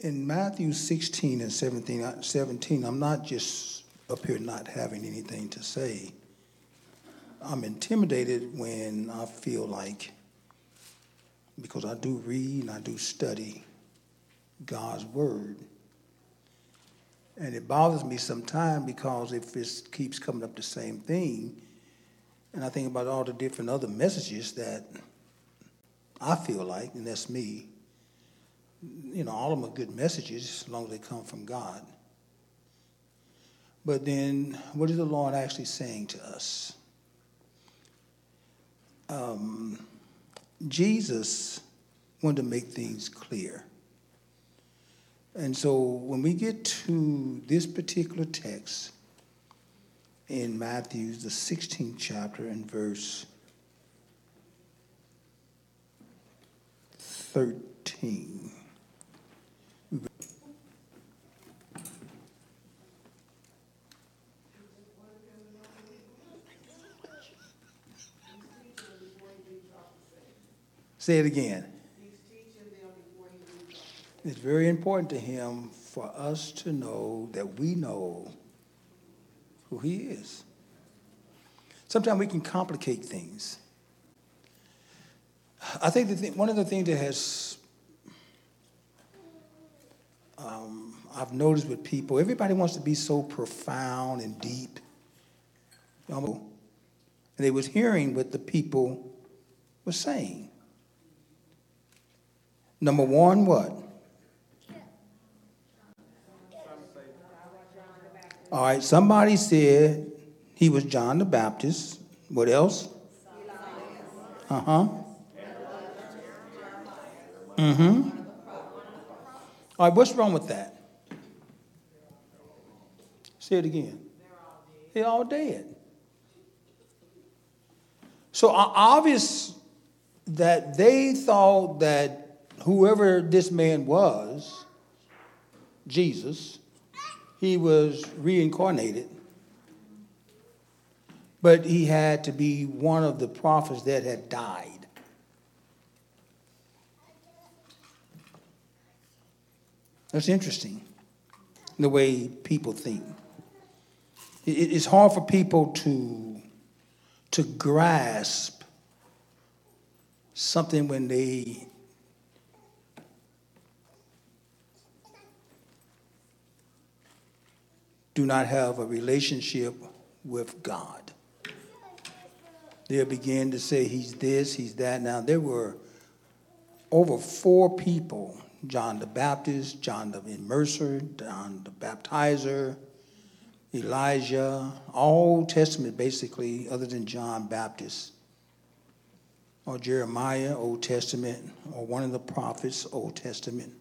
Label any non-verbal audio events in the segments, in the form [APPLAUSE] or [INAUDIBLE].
in Matthew 16 and 17, uh, 17, I'm not just up here not having anything to say. I'm intimidated when I feel like, because I do read and I do study God's word. And it bothers me sometimes because if it keeps coming up the same thing, and I think about all the different other messages that I feel like, and that's me, you know, all of them are good messages as long as they come from God. But then, what is the Lord actually saying to us? Um, Jesus wanted to make things clear. And so when we get to this particular text in Matthew, the 16th chapter, and verse 13. Say it again. It's very important to him for us to know that we know who he is. Sometimes we can complicate things. I think that one of the things that has um, I've noticed with people, everybody wants to be so profound and deep. And they was hearing what the people were saying. Number one, what? All right, somebody said he was John the Baptist. What else? Uh huh. Mm hmm. All right, what's wrong with that? Say it again. They're all dead. So obvious that they thought that whoever this man was, Jesus, he was reincarnated, but he had to be one of the prophets that had died. That's interesting, the way people think. It's hard for people to, to grasp something when they do not have a relationship with God. They'll begin to say he's this, he's that. Now, there were over four people John the Baptist, John the Immerser, John the Baptizer, Elijah, Old Testament basically, other than John Baptist, or Jeremiah, Old Testament, or one of the prophets, Old Testament.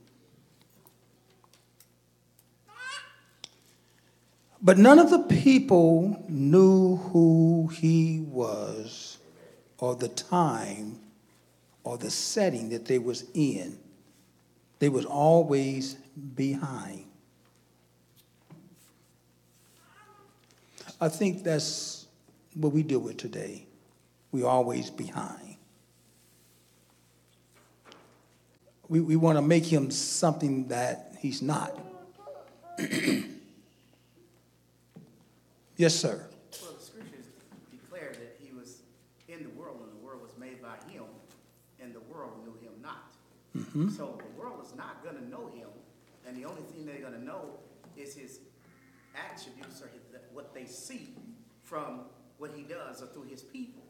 But none of the people knew who he was or the time or the setting that they was in. They was always behind. I think that's what we deal with today. We always behind. We, we want to make him something that he's not. [CLEARS THROAT] Yes, sir. Well, the scriptures declare that he was in the world and the world was made by him and the world knew him not. Mm-hmm. So the world is not going to know him and the only thing they're going to know is his attributes or his, what they see from what he does or through his people.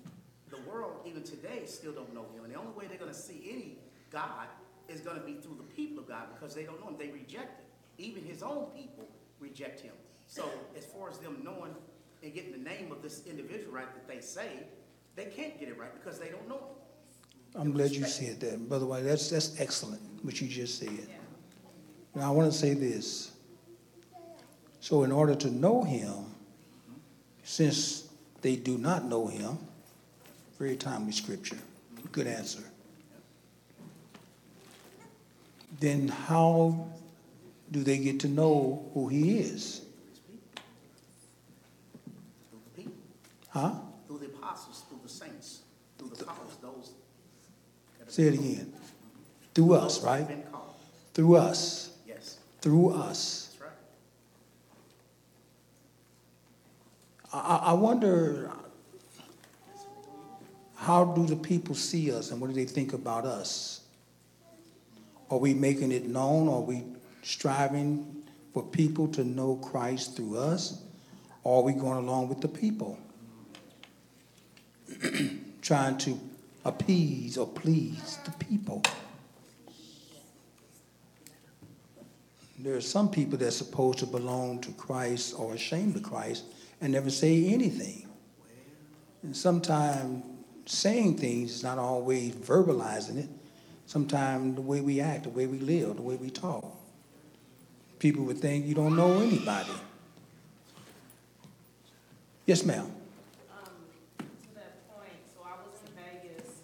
The world, even today, still don't know him. And the only way they're going to see any God is going to be through the people of God because they don't know him. They reject him. Even his own people reject him. So as far as them knowing and getting the name of this individual right that they say, they can't get it right because they don't know him. I'm glad you said that. By the way, that's, that's excellent, what you just said. Now, I want to say this. So, in order to know him, since they do not know him, very timely scripture, good answer. Then, how do they get to know who he is? Huh? Through the apostles, through the saints, through the apostles, those. Say it again. Through us, right? Through us. Yes. through us. That's right. I, I I wonder, how do the people see us and what do they think about us? Are we making it known? Are we striving for people to know Christ through us? Or are we going along with the people? [CLEARS THROAT] Trying to appease or please the people. There are some people that's supposed to belong to Christ or ashamed of Christ and never say anything. And sometimes saying things is not always verbalizing it. Sometimes the way we act, the way we live, the way we talk. People would think you don't know anybody. Yes, ma'am. Um, to that point, so I was in Vegas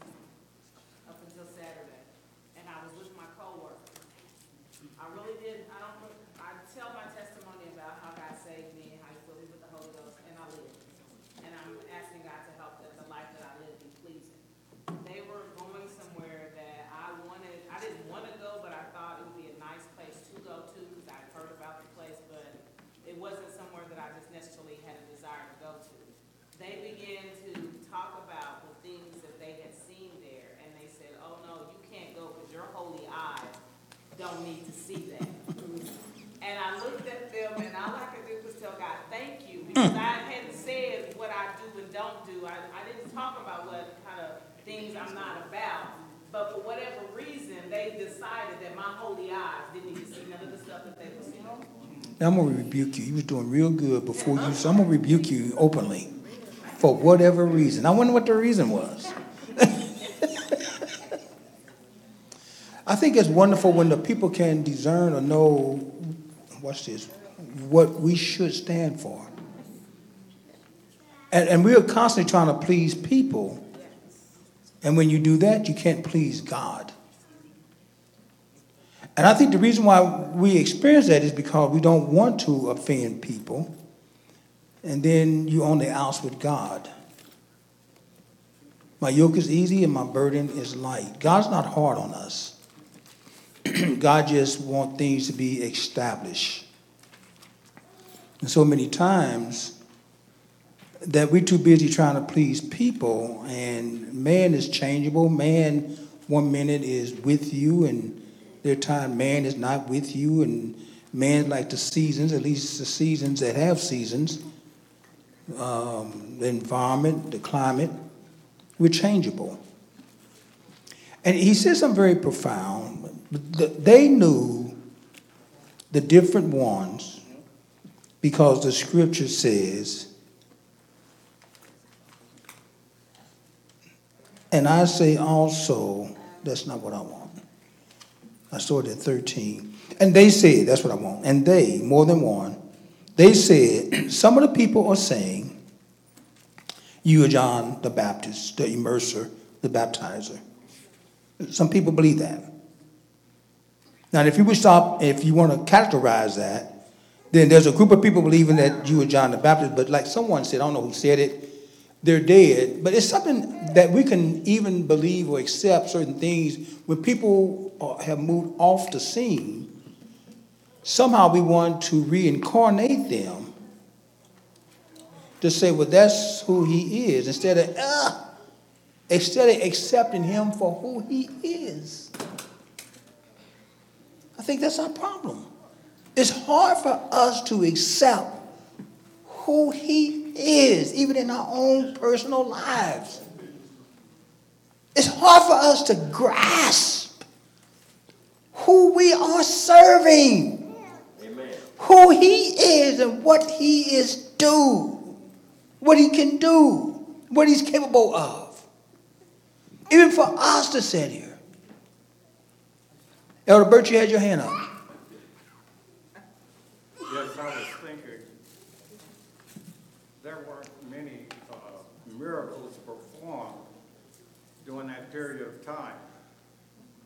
up until Saturday, and I was with my coworker. I really did, I don't, I tell my testimony about how God saved me, how he filled me with the Holy Ghost, and I lived. And I'm asking God to help that the life that I live be pleasing. They were going somewhere that I wanted, I didn't wanna go, but I thought it would be a nice place to go to, because I'd heard about the place, but it wasn't somewhere that I just necessarily had a desire to go to. They began to talk about the things that they had seen there, and they said, oh, no, you can't go because your holy eyes don't need to see that. And I looked at them, and all I could do was tell God, thank you, because I hadn't said what I do and don't do. I, I didn't talk about what kind of things I'm not about. But for whatever reason, they decided that my holy eyes didn't to see none of the stuff that they were seeing. I'm gonna rebuke you. You was doing real good before you, so I'm gonna rebuke you openly for whatever reason. I wonder what the reason was. [LAUGHS] I think it's wonderful when the people can discern or know, what's this, what we should stand for. And, and we are constantly trying to please people. And when you do that, you can't please God. And I think the reason why we experience that is because we don't want to offend people. And then you on the outs with God. My yoke is easy and my burden is light. God's not hard on us. [CLEARS THROAT] God just wants things to be established. And so many times that we're too busy trying to please people, and man is changeable. Man, one minute is with you, and there time, man is not with you, and man, like the seasons, at least the seasons that have seasons, um, the environment, the climate, we're changeable. And he says something very profound. They knew the different ones because the scripture says, and I say also, that's not what I want. I saw it at 13. And they said, that's what I want. And they, more than one, they said, some of the people are saying, you are John the Baptist, the immerser, the baptizer. Some people believe that. Now, if you would stop, if you want to characterize that, then there's a group of people believing that you are John the Baptist, but like someone said, I don't know who said it, they're dead. But it's something that we can even believe or accept certain things when people have moved off the scene. Somehow we want to reincarnate them to say, well, that's who he is, instead of, uh, instead of accepting him for who he is. I think that's our problem. It's hard for us to accept who he is, even in our own personal lives. It's hard for us to grasp who we are serving, who he is, and what he is do, what he can do, what he's capable of. Even for us to sit here. Elder Burt, you had your hand up. Yes, I was thinking, there weren't many uh, miracles performed during that period of time.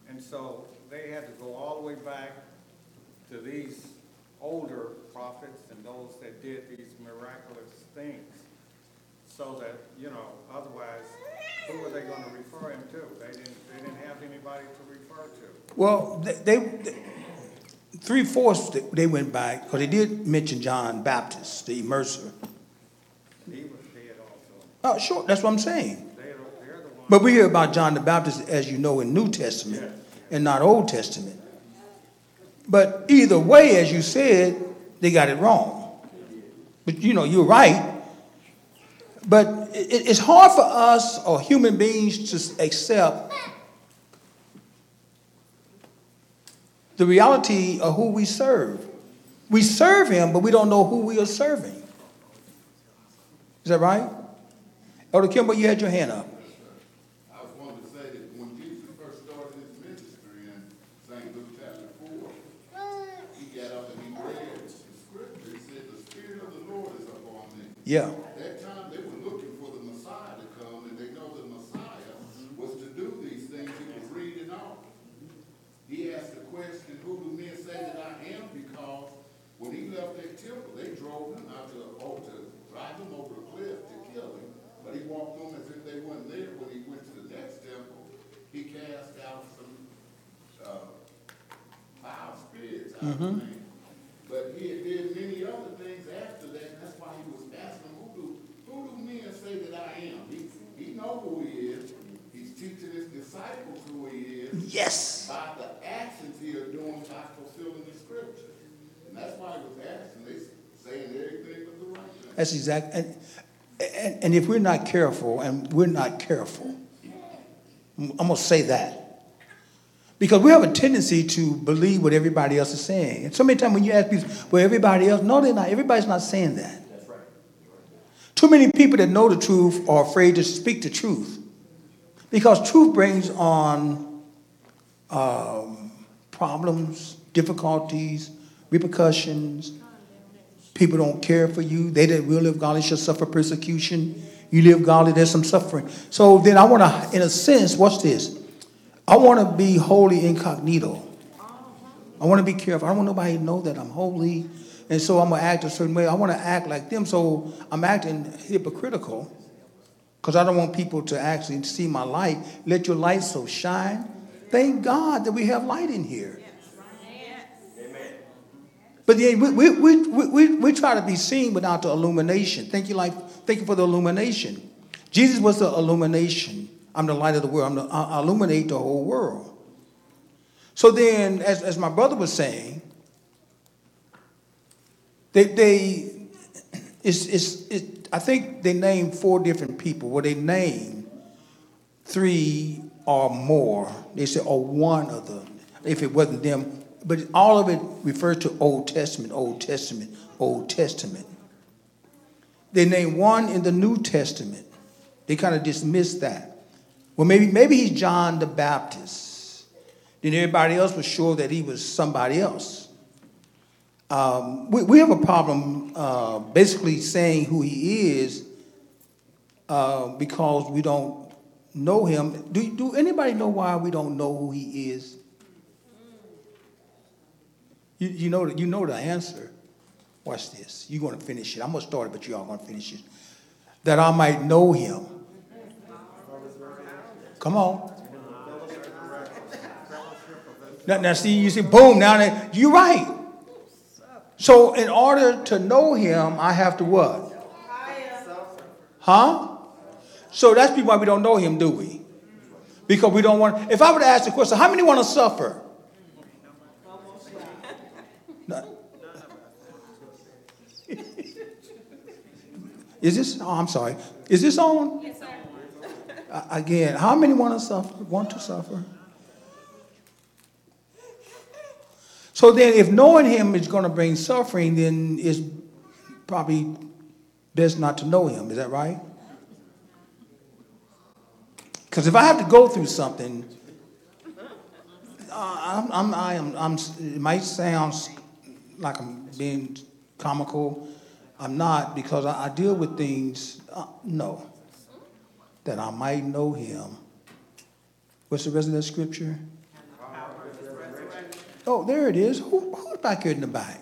And so they had to go all the way back to these older prophets and those that did these miraculous things. So that, you know, otherwise, who were they gonna refer him to? They didn't, they didn't have anybody to refer to. Well, they, they three fourths they- they went by, because they did mention John Baptist, the immerser. He was dead also. Oh, sure, that's what I'm saying. But we hear about John the Baptist, as you know, in New Testament and not Old Testament. But either way, as you said, they got it wrong. But you know, you're right. But it's hard for us or human beings to accept the reality of who we serve. We serve him, but we don't know who we are serving. Is that right? Elder Kimball, you had your hand up. I was wanting to say that when Jesus first started his ministry in St. Luke chapter four, he got up and he read the scripture, he said, "The Spirit of the Lord is upon me." Yeah. That time, they were looking for the Messiah to come, and they know the Messiah was to do these things he was reading off. He asked the question, "Who do men say that I am?" Because when he left that temple, they drove him out to, oh, to drive him over the cliff to kill him. But he walked on as if they weren't there. When he went to the next temple, he cast out some, uh, foul of. But he had did many other things after that, and that's why he was asking, who do, who do men say that I am? He, he know who he is. He's teaching his disciples who he is Yes. by the actions he are doing by fulfilling the scripture. And that's why he was asking, they saying everything was the right thing. That's exactly. And, and, and if we're not careful, and we're not careful, I'm going to say that. Because we have a tendency to believe what everybody else is saying. And so many times when you ask people, well, everybody else, no, they're not. Everybody's not saying that. Too many people that know the truth are afraid to speak the truth. Because truth brings on um, problems, difficulties, repercussions. People don't care for you. They that will live godly shall suffer persecution. You live godly, there's some suffering. So then I want to, in a sense, what's this? I want to be holy incognito. I want to be careful. I don't want nobody to know that I'm holy. And so I'm going to act a certain way. I want to act like them. So I'm acting hypocritical because I don't want people to actually see my light. Let your light so shine. Thank God that we have light in here. Amen. But then we, we, we, we, we, try to be seen without the illumination. Thank you, like, thank you for the illumination. Jesus was the illumination. I'm the light of the world. I'm the, I illuminate the whole world. So then, as, as my brother was saying, they, they it's, it's, it, I think they named four different people. Well, they named three or more. They said, or one of them. If it wasn't them, but all of it refers to Old Testament, Old Testament, Old Testament. They named one in the New Testament. They kind of dismissed that. Well, maybe maybe he's John the Baptist. Then everybody else was sure that he was somebody else. Um, we, we have a problem uh, basically saying who he is uh, because we don't know him. Do, do anybody know why we don't know who he is? You, you, know, you know the answer. Watch this. You're going to finish it. I'm going to start it, but you all going to finish it. That I might know him. Come on. Now, now see, you see, boom, now that, you're right. So in order to know him, I have to what? Huh? So that's why we don't know him, do we? Because we don't want, if I were to ask the question, how many want to suffer? [LAUGHS] Is this, oh, I'm sorry. Is this on? Yes. Again, how many want to suffer, want to suffer? So then, if knowing him is going to bring suffering, then it's probably best not to know him. Is that right? Because if I have to go through something, uh, I'm, I'm, I am, I'm, it might sound like I'm being comical. I'm not because I, I deal with things, uh, no, that I might know him. What's the rest of that scripture? Oh, there it is. Who, who's back here in the back?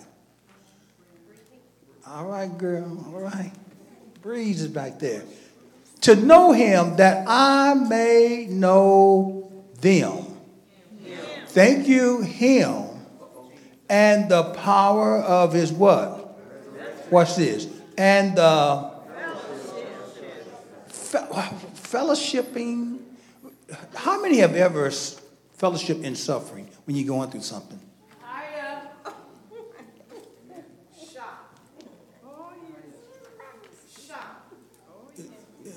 All right, girl. All right. Breeze is back there. To know him that I may know them. Thank you, him. And the power of his what? Watch this. And the fe- fellowshipping. How many have ever fellowship in suffering when you're going through something? I, shocked. Shocked.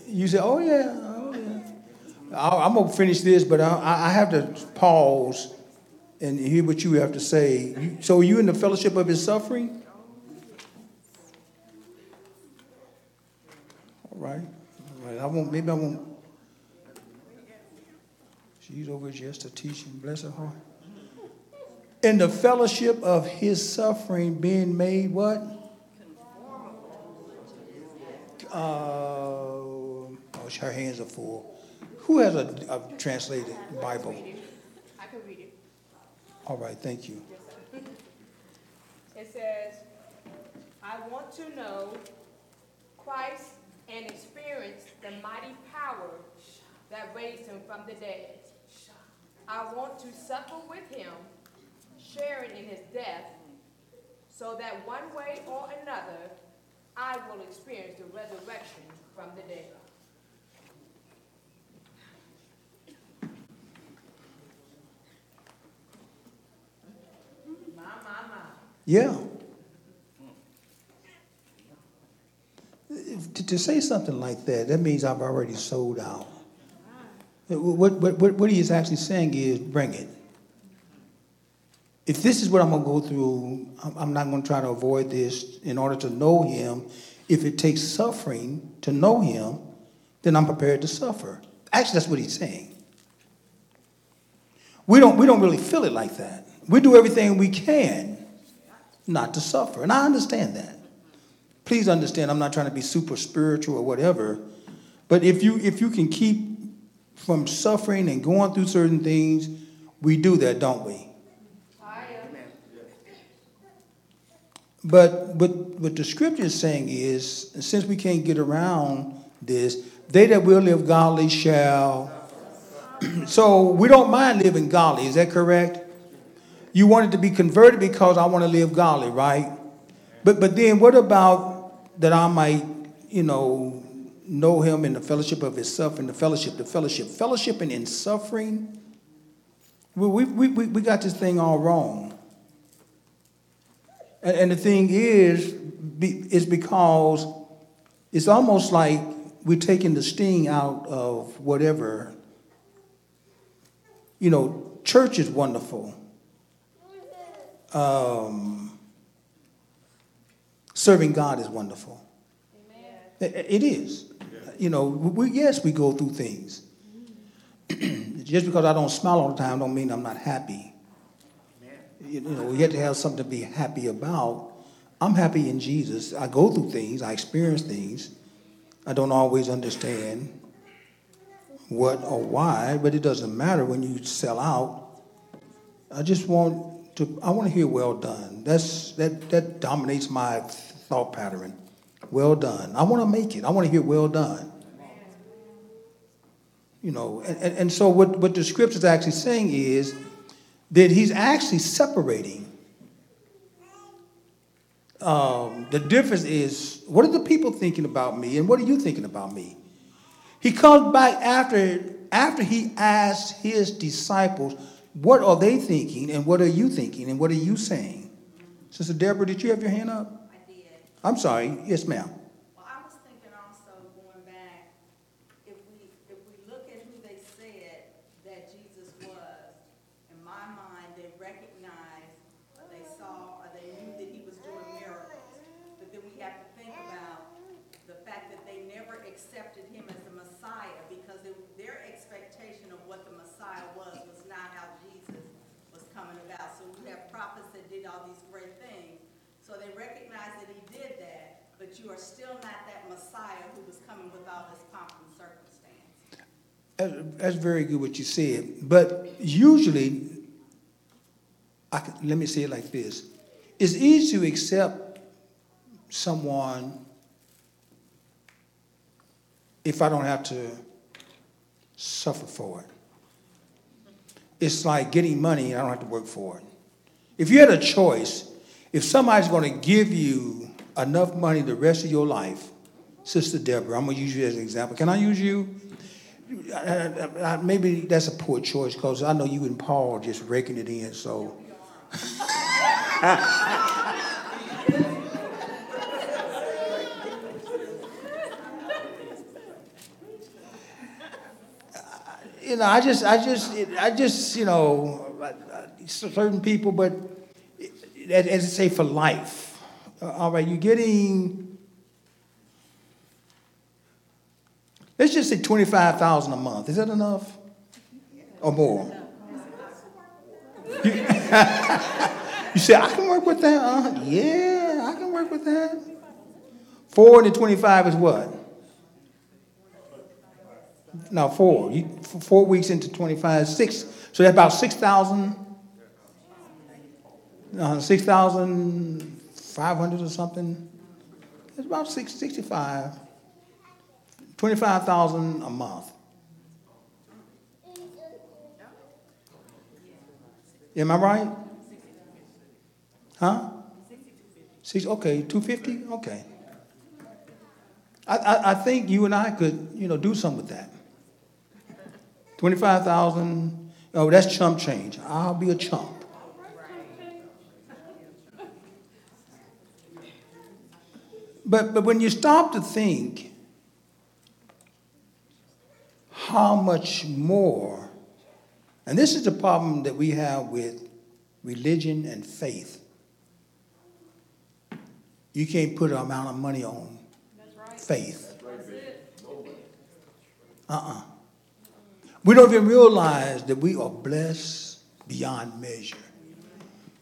You say, "Oh yeah, oh yeah." I- I'm gonna finish this, but I, I I have to pause and hear what you have to say. So, are you in the fellowship of His suffering? All right, I won't. Maybe I won't. She's over just a teaching. Bless her heart. In the fellowship of His suffering, being made what? Uh, oh, her hands are full. Who has a, a translated Bible? I can read it. All right, thank you. It says, I want to know Christ and experience the mighty power that raised him from the dead. I want to suffer with him, sharing in his death, so that one way or another, I will experience the resurrection from the dead. My, my, my. Yeah. To, to say something like that, that means I've already sold out. What, what, what, what he is actually saying is bring it. If this is what I'm going to go through, I'm, not going to try to avoid this in order to know him. If it takes suffering to know him, then I'm prepared to suffer. Actually, that's what he's saying. We don't, we don't really feel it like that. We do everything we can not to suffer. And I understand that. Please understand, I'm not trying to be super spiritual or whatever. But if you if you can keep from suffering and going through certain things, we do that, don't we? But what, what the scripture is saying is, since we can't get around this, they that will live godly shall. [CLEARS THROAT] so we don't mind living godly, is that correct? You wanted to be converted because I want to live godly, right? But but then what about that I might, you know, know him in the fellowship of his suffering, the fellowship, the fellowship, fellowship and in suffering? We, we, we, we got this thing all wrong. And, and the thing is, be, is because it's almost like we're taking the sting out of whatever. You know, church is wonderful. Um, serving God is wonderful. It, it is. You know, we, yes, we go through things. [CLEARS THROAT] Just because I don't smile all the time don't mean I'm not happy. You know, we have to have something to be happy about. I'm happy in Jesus. I go through things, I experience things. I don't always understand what or why, but it doesn't matter when you sell out. I just want to I want to hear well done. That's that that dominates my thought pattern. Well done. I want to make it. I want to hear well done. You know, and, and, so what, what the scripture is actually saying is that he's actually separating. Um, the difference is what are the people thinking about me and what are you thinking about me? He comes back after after he asks his disciples, what are they thinking and what are you thinking and what are you saying? Sister Deborah, did you have your hand up? I'm sorry. Yes, ma'am. Well, I was thinking also going back, if we, if we look at who they said that Jesus was, in my mind, they recognized, or they saw, or they knew that he was doing miracles. But then we have to think about the fact that they never accepted him as the Messiah because it- their expectation of what the Messiah was, was not how Jesus was coming about. So we have prophets that did all these great things. So they recognized that he did that, but you are still not that Messiah who was coming with all this pomp and circumstance. That- That's very good what you said. But usually, I can, let me say it like this it's easy to accept someone if I don't have to suffer for it. It's like getting money and I don't have to work for it. If you had a choice, if somebody's going to give you enough money the rest of your life, Sister Deborah, I'm going to use you as an example. Can I use you? I- I- I- maybe that's a poor choice because I know you and Paul just raking it in. So, [LAUGHS] you know, I just, I just, I just, you know, certain people, but as I say, for life. Uh, All right, you're getting, let's just say twenty-five thousand a month. Is that enough? Or more? You [LAUGHS] you say, I can work with that? Uh, yeah, I can work with that. Four into twenty-five is what? No, four. You, four weeks into 25, six. So that's about 6,000, uh, 6,500 or something. It's about six, 65. 25,000 a month. Am I right? Huh? Six, okay, 250? Okay. I, I, I think you and I could, you know, do something with that. 25,000, oh, that's chump change. I'll be a chump. But, but when you stop to think how much more, and this is the problem that we have with religion and faith. You can't put an amount of money on faith. Uh-uh. We don't even realize that we are blessed beyond measure.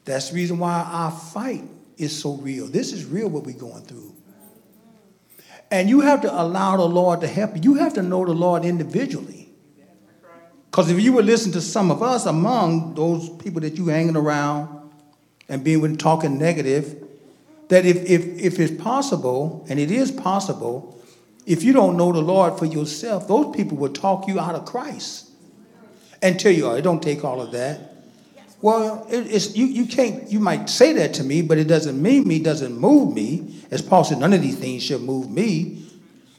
That's the reason why our fight is so real. This is real what we're going through. And you have to allow the Lord to help you. You have to know the Lord individually. Because if you would listen to some of us among those people that you hanging around and being with talking negative, that if, if, if it's possible, and it is possible, if you don't know the Lord for yourself, those people will talk you out of Christ and tell you, oh, it don't take all of that. Well, it, it's, you, you can't, you might say that to me, but it doesn't mean me, doesn't move me. As Paul said, none of these things should move me.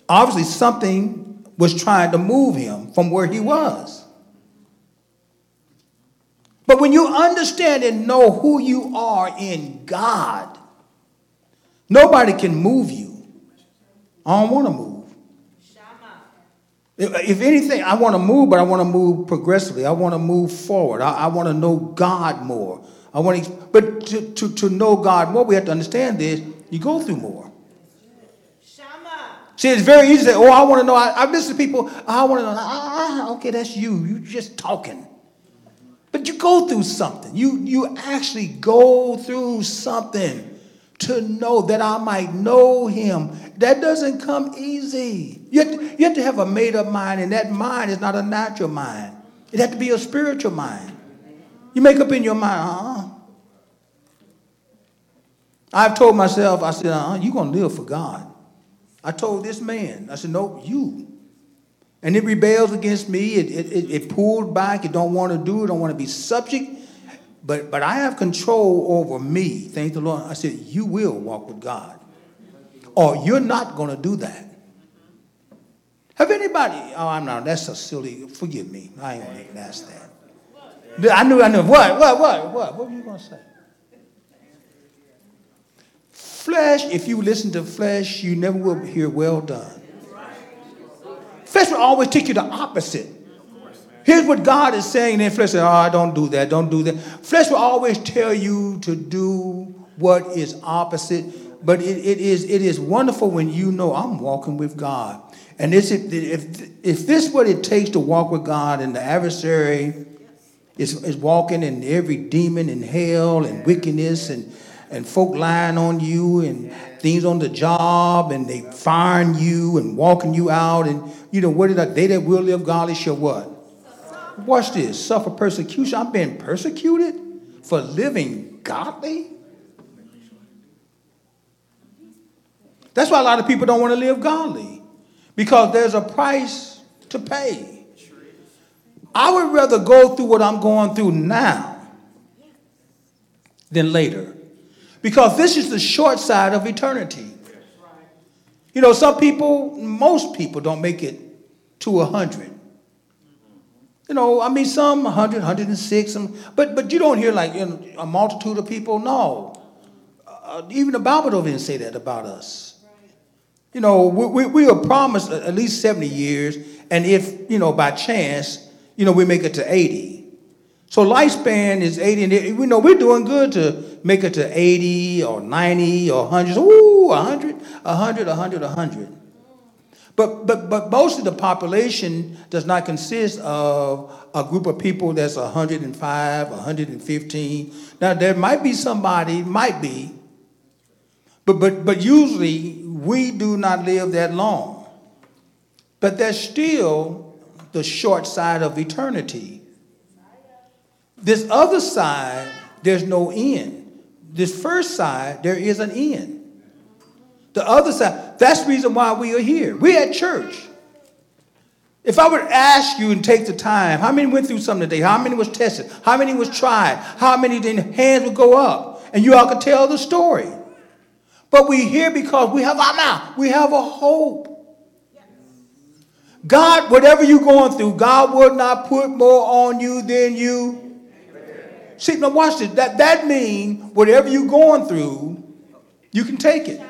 Obviously, something was trying to move him from where he was. But when you understand and know who you are in God, nobody can move you. I don't want to move. If anything, I want to move, but I want to move progressively. I want to move forward. I, I want to know God more. I want to, but to, to, to know God more, we have to understand this. You go through more. Shama. See, it's very easy to say, oh, I want to know. I, have listen to people, I want to know. Ah, okay, that's you. You just talking. But you go through something. You, you actually go through something to know that I might know him. That doesn't come easy. You have, to, you have to have a made up mind, and that mind is not a natural mind. It has to be a spiritual mind. You make up in your mind, uh-uh. I've told myself, I said, uh-uh, you're going to live for God. I told this man, I said, no, you. And it rebels against me. It, it, it, it pulled back. It don't want to do it. Don't want to be subject. But, but I have control over me. Thank the Lord. I said, you will walk with God. Or you're not going to do that. Have anybody, oh, I'm not, that's a silly, forgive me. I ain't going to ask that. I knew, I knew. What, what, what, what? What were you going to say? Flesh, if you listen to flesh, you never will hear well done. Flesh will always take you the opposite. Here's what God is saying, and flesh Oh, don't do that, don't do that. Flesh will always tell you to do what is opposite, but it, it, is, it is wonderful when you know I'm walking with God. And this, if, if, if this is what it takes to walk with God, and the adversary is, is walking in every demon and hell and wickedness and, and folk lying on you and things on the job and they firing you and walking you out and you know what did they that will live godly shall what? Watch this. Suffer persecution. I'm being persecuted for living godly. That's why a lot of people don't want to live godly because there's a price to pay. I would rather go through what I'm going through now than later. Because this is the short side of eternity. You know, some people, most people don't make it to 100. You know, I mean, some 100, 106, some, but, but you don't hear like you know, a multitude of people. No. Uh, even the Bible don't even say that about us. You know, we, we, we are promised at least 70 years, and if, you know, by chance, you know, we make it to 80. So lifespan is 80, and we know we're doing good to make it to 80 or 90 or 100. Ooh, 100, 100, 100, 100. But, but, but most of the population does not consist of a group of people that's 105, 115. Now, there might be somebody, might be, but, but, but usually we do not live that long. But that's still the short side of eternity. This other side, there's no end. This first side, there is an end. The other side, that's the reason why we are here. We're at church. If I would ask you and take the time, how many went through something today? How many was tested? How many was tried? How many then hands would go up? And you all could tell the story. But we're here because we have our mouth. We have a hope. God, whatever you're going through, God will not put more on you than you. See, now watch this. That, that means whatever you're going through, you can take it.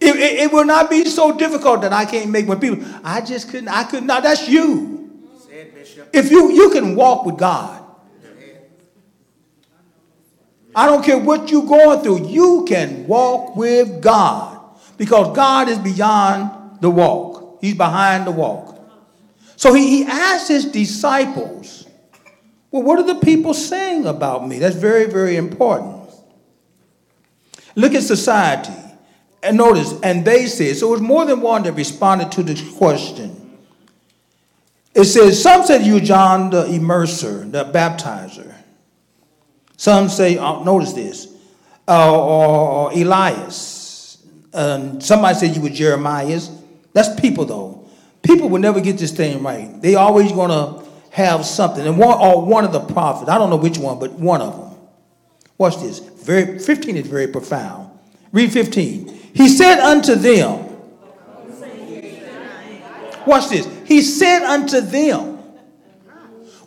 It, it, it will not be so difficult that I can't make when people, I just couldn't, I could not. That's you. Say it, Bishop. If you, you can walk with God. I don't care what you're going through, you can walk with God because God is beyond the walk. He's behind the walk. So he, he asked his disciples, well, what are the people saying about me? That's very, very important. Look at society. And notice, and they said, so it was more than one that responded to the question. It says, some said you, John the immerser, the baptizer. Some say, oh, notice this, uh, or, or Elias. Um, somebody said you were Jeremias. That's people, though. People will never get this thing right. They always going to have something. And one, or one of the prophets, I don't know which one, but one of them. Watch this. Very, 15 is very profound. Read 15. He said unto them, Watch this. He said unto them,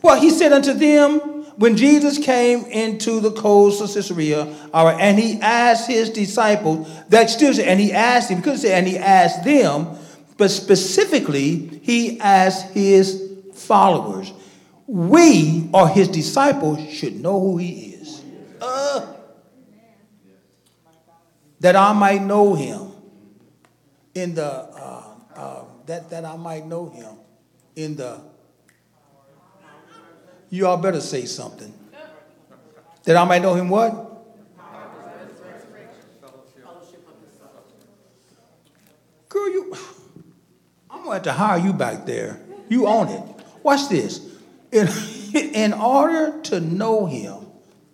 Well, he said unto them when Jesus came into the coast of Caesarea, and he asked his disciples, that still, and he asked him, couldn't say, and he asked them, but specifically, he asked his followers. We, or his disciples, should know who he is. Uh, that I might know him in the, uh, uh, that, that I might know him in the, you all better say something. That I might know him what? Girl, you, I'm gonna have to hire you back there. You own it. Watch this. In, [LAUGHS] in order to know him,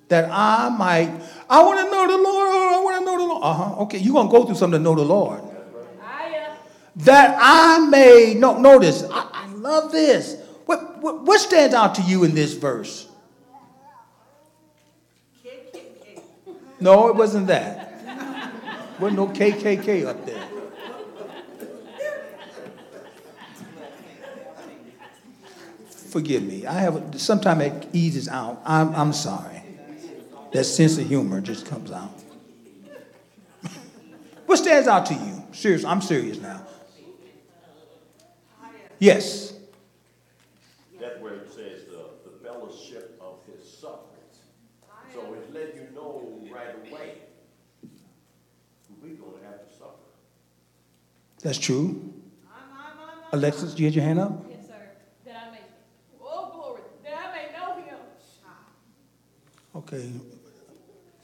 that I might, I want to know the Lord. I want to know the Lord. Uh huh. Okay, you're gonna go through something to know the Lord. That I may know. Notice, I, I love this. What, what what stands out to you in this verse? No, it wasn't that. Wasn't no KKK up there. Forgive me. I have sometimes it eases out. I'm, I'm sorry. That sense of humor just comes out. what stands out to you? Serious. I'm serious now. Yes. That's where it says the, the fellowship of his sufferings. So it let you know right away, we're gonna have to suffer. That's true. Alexis, you had your hand up? Yes, sir. That I may, oh, glory, that I may know him. Okay.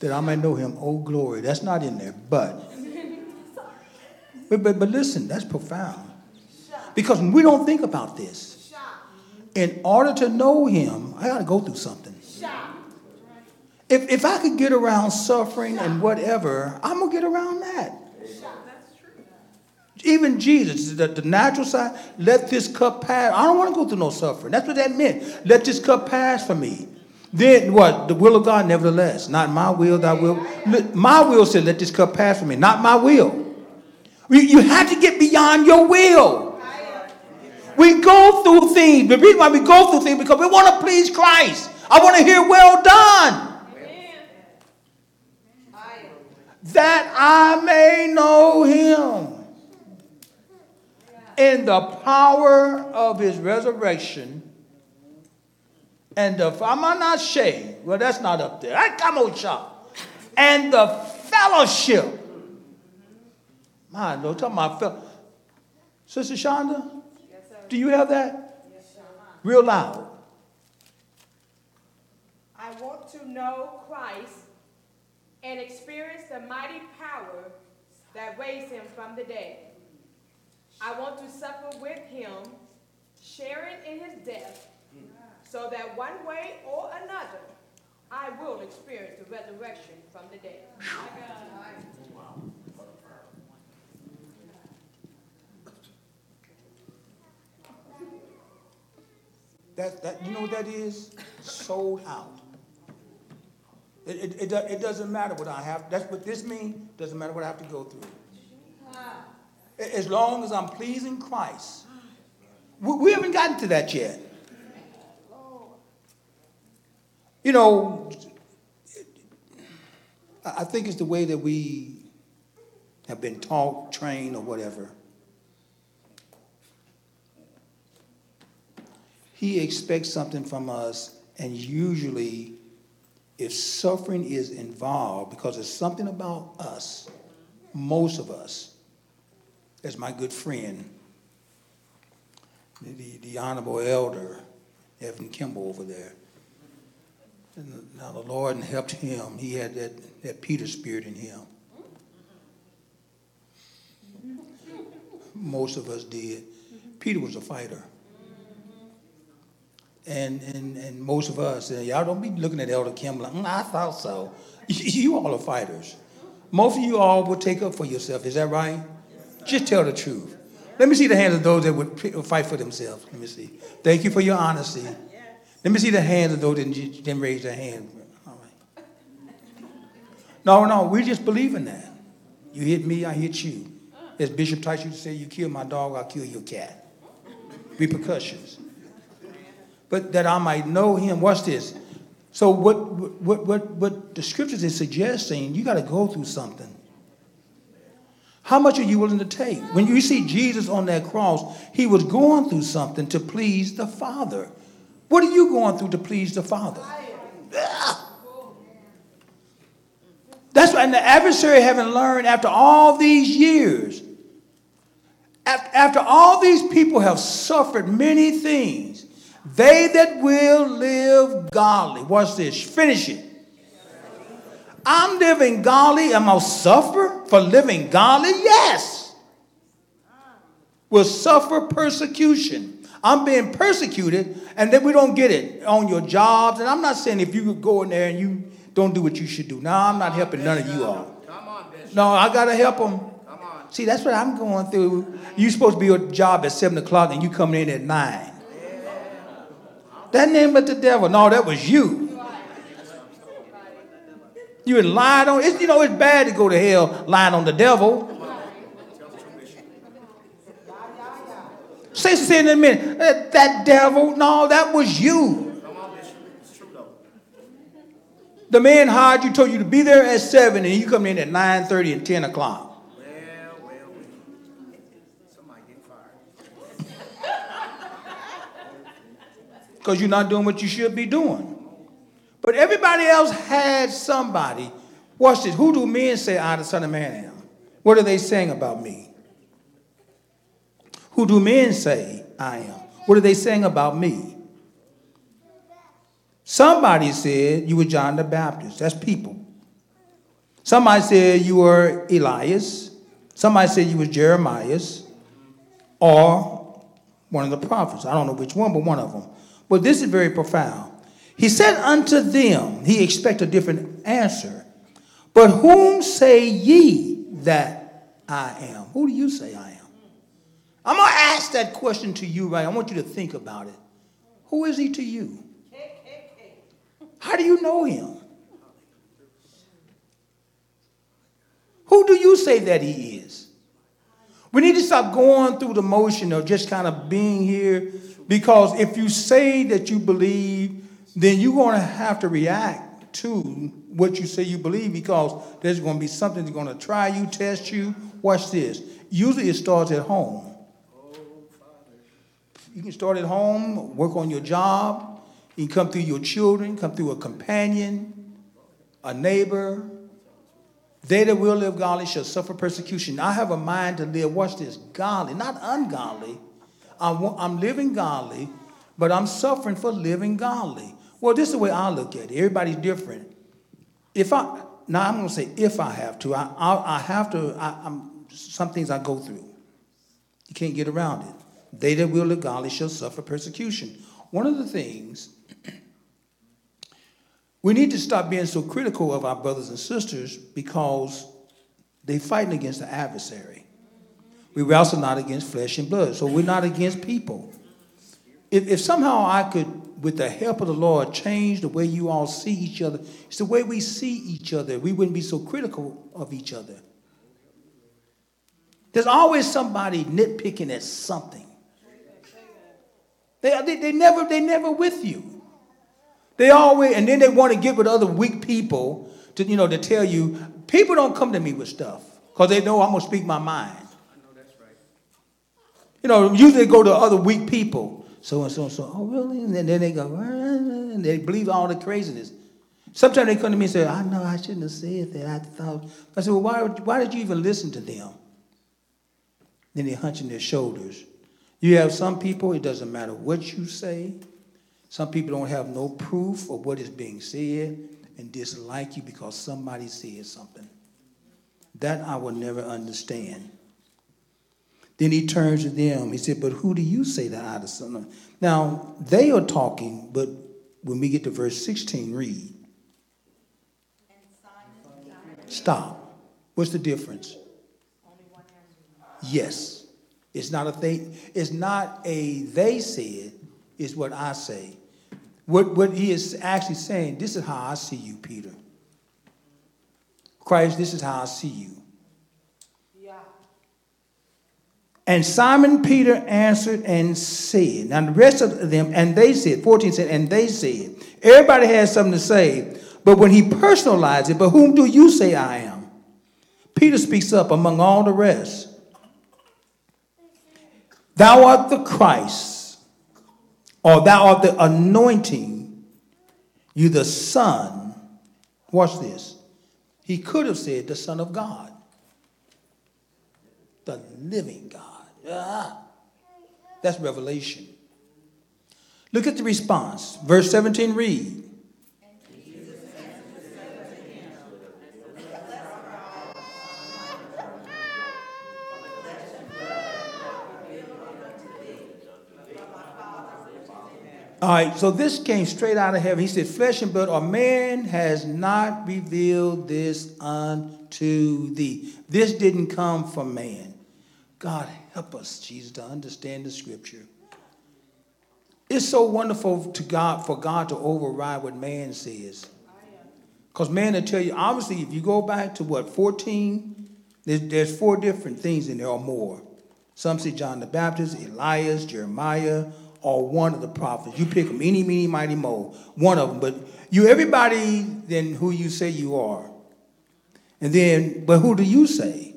That I might know him. Oh, glory. That's not in there, but. But, but, but listen, that's profound. Because we don't think about this. In order to know him, I got to go through something. If, if I could get around suffering and whatever, I'm going to get around that. Even Jesus, the, the natural side, let this cup pass. I don't want to go through no suffering. That's what that meant. Let this cup pass for me. Then what? The will of God, nevertheless. Not my will, thy will. My will said, let this cup pass from me. Not my will. You, you have to get beyond your will. We go through things. The reason why we go through things because we want to please Christ. I want to hear well done. That I may know him in the power of his resurrection and the shade. Well, that's not up there. I come on, shop. And the fellowship. My Lord, talking about fel- Sister Shonda, do you have that? Yes, Real loud. I want to know Christ and experience the mighty power that raised him from the dead. I want to suffer with him, sharing in his death, so that one way or another I will experience the resurrection from the dead. That, that, you know what that is? Sold out. It, it, it, it doesn't matter what I have, that's what this means, doesn't matter what I have to go through. As long as I'm pleasing Christ. We, we haven't gotten to that yet. You know, I, think it's the way that we have been taught, trained, or whatever. He expects something from us, and usually, if suffering is involved, because it's something about us, most of us, as my good friend, the, the Honorable Elder Evan Kimball over there. And now the Lord helped him. He had that, that Peter spirit in him. Most of us did. Peter was a fighter. And, and, and most of us, y'all don't be looking at Elder Kim like, "Mm, I thought so. [LAUGHS] You all are fighters. Most of you all will take up for yourself. Is that right? Just tell the truth. Let me see the hands of those that would fight for themselves. Let me see. Thank you for your honesty. Let me see the hands of those that didn't didn't raise their hand. All right. No, no, we just believe in that. You hit me, I hit you. As Bishop Tice used to say, you kill my dog, I'll kill your cat. Repercussions but that I might know him. Watch this. So what what what what the scriptures is suggesting, you got to go through something. How much are you willing to take? When you see Jesus on that cross, he was going through something to please the Father. What are you going through to please the Father? Ah. That's why, and the adversary having learned after all these years, after all these people have suffered many things, they that will live godly. Watch this. Finish it. I'm living godly. Am I suffer for living godly? Yes. Will suffer persecution. I'm being persecuted, and then we don't get it on your jobs. And I'm not saying if you go in there and you don't do what you should do. No, I'm not helping none of you all. Come on, Bishop, No, I gotta help them. come on. See, that's what I'm going through. You supposed to be at job at seven o'clock and you coming in at nine. That name but the devil. No, that was you. You had lied on. It's, you know, it's bad to go to hell lying on the devil. Say, say in a minute. "Uh, That devil. No, that was you. The man hired you, told you to be there at seven, and you come in at nine thirty and ten o'clock. Well, well, well. Somebody getting fired. because you're not doing what you should be doing. But everybody else had somebody. Watch this. Who do men say I, the Son of Man, am? What are they saying about me? Who do men say I am? What are they saying about me? Somebody said you were John the Baptist. That's people. Somebody said you were Elias. Somebody said you was Jeremias or one of the prophets. I don't know which one, but one of them. But this is very profound. He said unto them, he expect a different answer. But whom say ye that I am? Who do you say I am? I'm going to ask that question to you, right? I want you to think about it. Who is he to you? How do you know him? Who do you say that he is? We need to stop going through the motion of just kind of being here because if you say that you believe, then you're going to have to react to what you say you believe because there's going to be something that's going to try you, test you. Watch this. Usually it starts at home. You can start at home, work on your job. You can come through your children, come through a companion, a neighbor. They that will live godly shall suffer persecution. I have a mind to live, watch this, godly, not ungodly. I'm, I'm living godly, but I'm suffering for living godly. Well, this is the way I look at it. Everybody's different. If I, now I'm going to say if I have to, I, I, I have to, I, I'm, some things I go through. You can't get around it. They that will live godly shall suffer persecution. One of the things we need to stop being so critical of our brothers and sisters because they're fighting against the adversary. We wrestle not against flesh and blood, so we're not against people. If, if somehow I could, with the help of the Lord, change the way you all see each other, it's the way we see each other, we wouldn't be so critical of each other. There's always somebody nitpicking at something. They, they, they never they never with you. They always and then they want to get with other weak people to you know to tell you people don't come to me with stuff because they know I'm gonna speak my mind. You know, usually they go to other weak people. So and so and so. Oh, really? And then, then they go, and they believe all the craziness. Sometimes they come to me and say, I know I shouldn't have said that. I thought. I said, well, why, why did you even listen to them? Then they're hunching their shoulders. You have some people, it doesn't matter what you say. Some people don't have no proof of what is being said and dislike you because somebody said something. That I will never understand. Then he turns to them. He said, But who do you say that I the son of? Now, they are talking, but when we get to verse 16, read. Stop. What's the difference? Yes. It's not a thing, it's not a they said, it's what I say. What, what he is actually saying, this is how I see you, Peter. Christ, this is how I see you. Yeah. And Simon Peter answered and said, Now the rest of them, and they said, 14 said, and they said, everybody has something to say, but when he personalized it, but whom do you say I am? Peter speaks up among all the rest. Thou art the Christ, or thou art the anointing, you the Son. Watch this. He could have said the Son of God, the living God. Ah, that's revelation. Look at the response. Verse 17 read. All right, so this came straight out of heaven. He said, Flesh and blood, or man has not revealed this unto thee. This didn't come from man. God, help us, Jesus, to understand the scripture. It's so wonderful to God for God to override what man says. Because man will tell you, obviously, if you go back to what, 14, there's, there's four different things in there or more. Some say John the Baptist, Elias, Jeremiah, or one of the prophets. You pick them, any, meeny, mighty, mo, one of them. But you, everybody, then who you say you are. And then, but who do you say?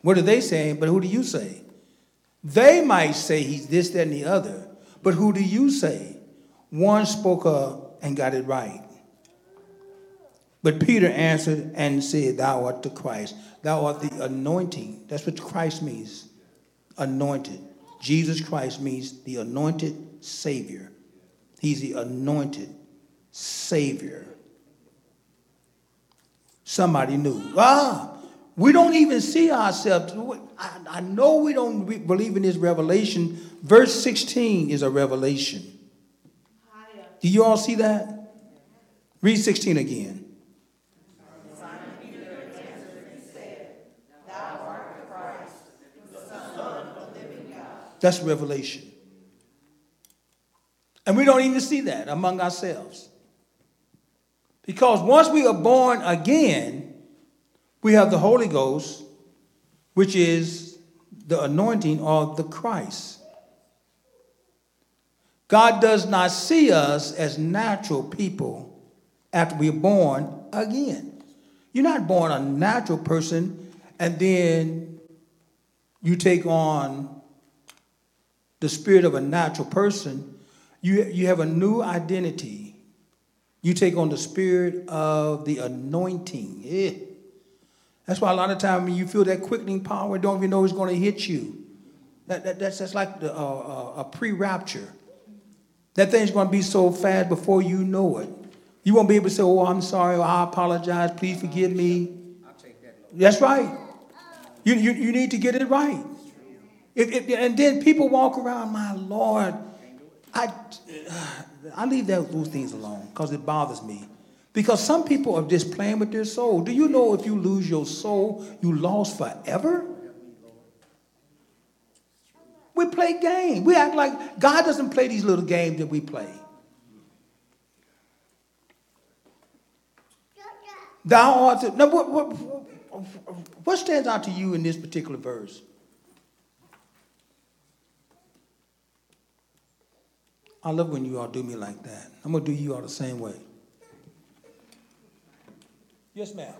What are they saying? But who do you say? They might say he's this, that, and the other. But who do you say? One spoke up and got it right. But Peter answered and said, Thou art the Christ. Thou art the anointing. That's what Christ means. Anointed. Jesus Christ means the anointed Savior. He's the anointed Savior. Somebody knew. Ah, we don't even see ourselves. I, I know we don't re- believe in this revelation. Verse 16 is a revelation. Do you all see that? Read 16 again. That's revelation. And we don't even see that among ourselves. Because once we are born again, we have the Holy Ghost, which is the anointing of the Christ. God does not see us as natural people after we're born again. You're not born a natural person and then you take on the spirit of a natural person. You, you have a new identity. You take on the spirit of the anointing. Yeah. That's why a lot of times when you feel that quickening power, don't even know it's going to hit you. That, that, that's, that's like the, uh, uh, a pre rapture. That thing's going to be so fast before you know it. You won't be able to say, Oh, I'm sorry, or I apologize, please forgive me. That's right. You, you, you need to get it right. If, if, and then people walk around, my Lord, I, uh, I leave those things alone because it bothers me. Because some people are just playing with their soul. Do you know if you lose your soul, you lost forever? We play games. We act like God doesn't play these little games that we play. Thou art. Now, what, what, what stands out to you in this particular verse? I love when you all do me like that. I'm going to do you all the same way. Yes, ma'am.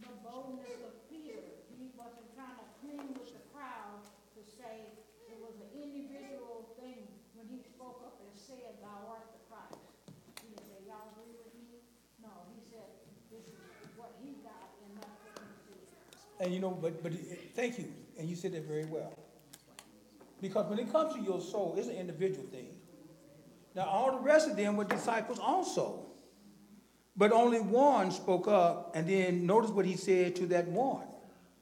the boldness of Peter. He wasn't trying to cling with the crowd to say it was an individual thing when he spoke up and said, thou art the Christ. He didn't say, y'all agree with me? No, he said, this is what he got and that's what he said. And you know, but, but thank you. And you said that very well. Because when it comes to your soul, it's an individual thing. Now, all the rest of them were disciples also. But only one spoke up, and then notice what he said to that one.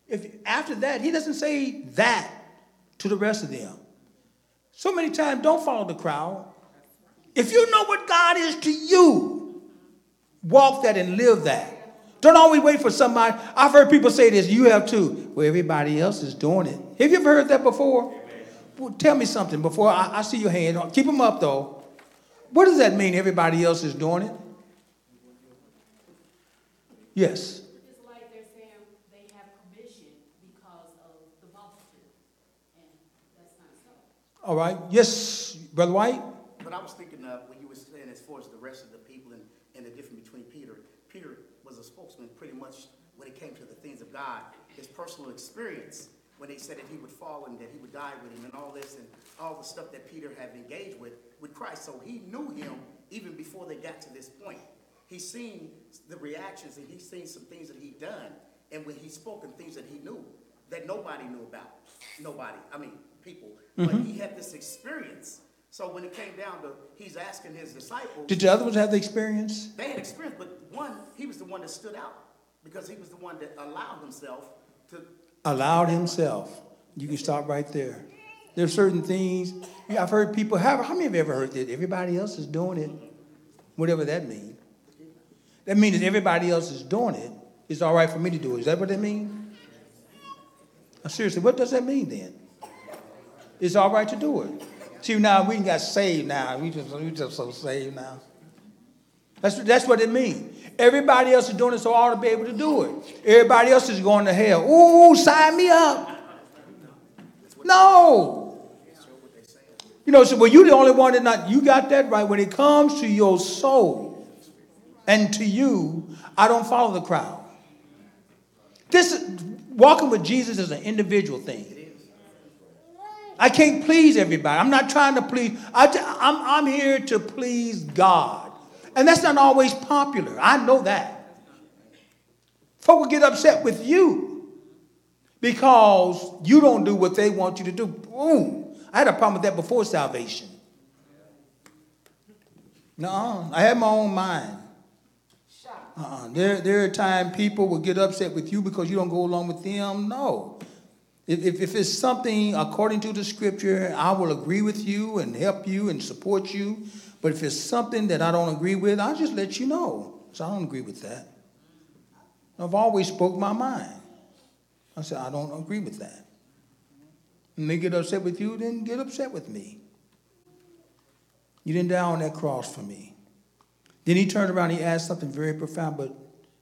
If after that, he doesn't say that to the rest of them. So many times, don't follow the crowd. If you know what God is to you, walk that and live that. Don't always wait for somebody. I've heard people say this, you have too. Well, everybody else is doing it. Have you ever heard that before? Well, tell me something before I, I see your hand. Keep them up though. What does that mean, everybody else is doing it? Yes. It's like they're saying they have permission because of the multitude, and that's not so. All right. Yes, Brother White? But I was thinking, of when you were saying as far as the rest of the people and, and the difference between Peter, Peter was a spokesman pretty much when it came to the things of God, his personal experience, when they said that he would fall and that he would die with him and all this and all the stuff that Peter had engaged with, with Christ. So he knew him even before they got to this point. He's seen the reactions and he's seen some things that he'd done. And when he's spoken things that he knew that nobody knew about. Nobody, I mean, people. But mm-hmm. he had this experience. So when it came down to, he's asking his disciples, Did the other ones have the experience? they had experience, but one, he was the one that stood out because he was the one that allowed himself to. Allowed himself. You can stop right there. There's certain things. I've heard people have. How many have ever heard that everybody else is doing it? Whatever that means. That means that everybody else is doing it. It's all right for me to do it. Is that what that means? Seriously, what does that mean then? It's all right to do it. See, now we got saved now. We just, we just so saved now. That's, that's what it means. Everybody else is doing it, so I ought to be able to do it. Everybody else is going to hell. Ooh, sign me up. No. You know, so well, you're the only one that not, you got that right. When it comes to your soul and to you, I don't follow the crowd. This walking with Jesus is an individual thing. I can't please everybody. I'm not trying to please. I, am I'm here to please God. And that's not always popular. I know that. Folk will get upset with you because you don't do what they want you to do. Boom. I had a problem with that before salvation. No, I had my own mind. Uh-uh. There, there are times people will get upset with you because you don't go along with them. No. If, if, if it's something according to the scripture, I will agree with you and help you and support you. But if it's something that I don't agree with, I'll just let you know. So I don't agree with that. I've always spoke my mind. I said, I don't agree with that. And they get upset with you, then get upset with me. You didn't die on that cross for me. Then he turned around, he asked something very profound, but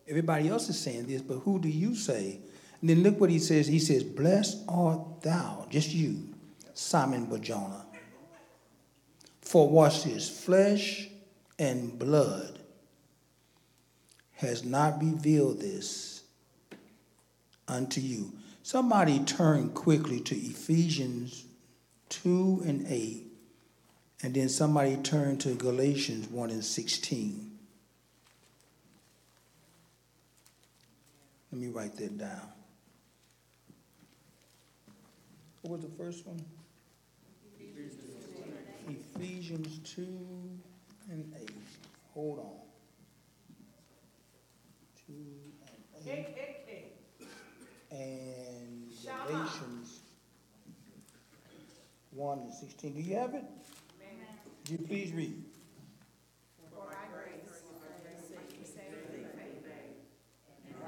everybody else is saying this, but who do you say? And then look what he says. He says, Blessed art thou, just you, Simon Barjona. For watch this, flesh and blood has not revealed this unto you. Somebody turn quickly to Ephesians 2 and 8, and then somebody turn to Galatians 1 and 16. Let me write that down. What was the first one? Ephesians 2 and 8. Hold on. 2 and 8. Hey, hey, hey. And Galatians 1 and 16. Do you have it? Would you please read? For I grace the fate.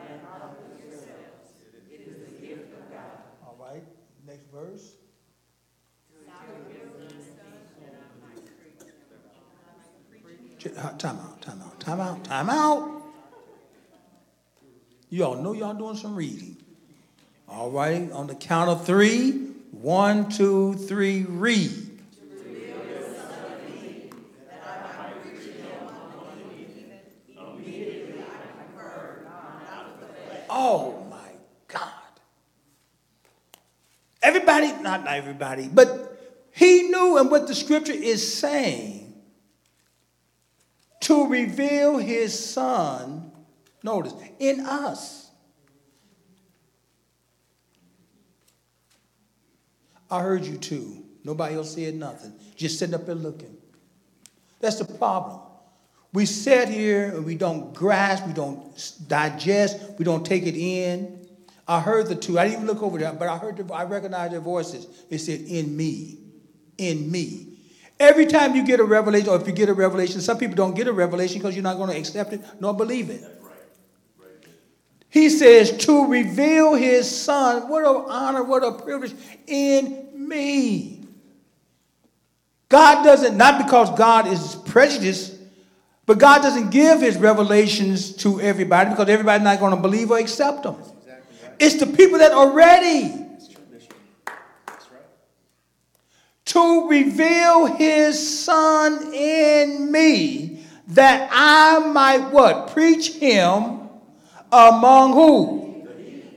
And offer yourselves. It is the gift of God. All right, next verse. Ch- uh, Uh, time out, time out, time out, time out. You all know y'all doing some reading. All right, on the count of three. One, two, three, read. Oh my God. Everybody, not everybody, but he knew and what the scripture is saying to reveal his son, notice, in us. I heard you too. Nobody else said nothing. Just sitting up there looking. That's the problem. We sit here and we don't grasp, we don't digest, we don't take it in. I heard the two. I didn't even look over there, but I heard. The, I recognized their voices. It said, "In me, in me." Every time you get a revelation, or if you get a revelation, some people don't get a revelation because you're not going to accept it nor believe it. He says to reveal his son. What an honor, what a privilege in me. God doesn't, not because God is prejudiced, but God doesn't give his revelations to everybody because everybody's not going to believe or accept them. It's the people that are ready to reveal his son in me that I might what? Preach him among who?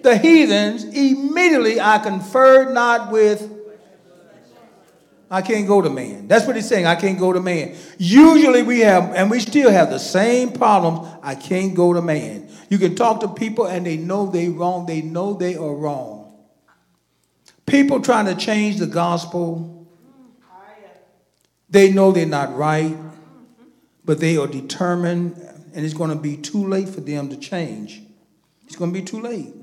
The heathens. Immediately I conferred not with I can't go to man. That's what he's saying. I can't go to man. Usually we have, and we still have the same problems. I can't go to man. You can talk to people and they know they wrong. They know they are wrong. People trying to change the gospel, they know they're not right, but they are determined, and it's going to be too late for them to change. It's going to be too late.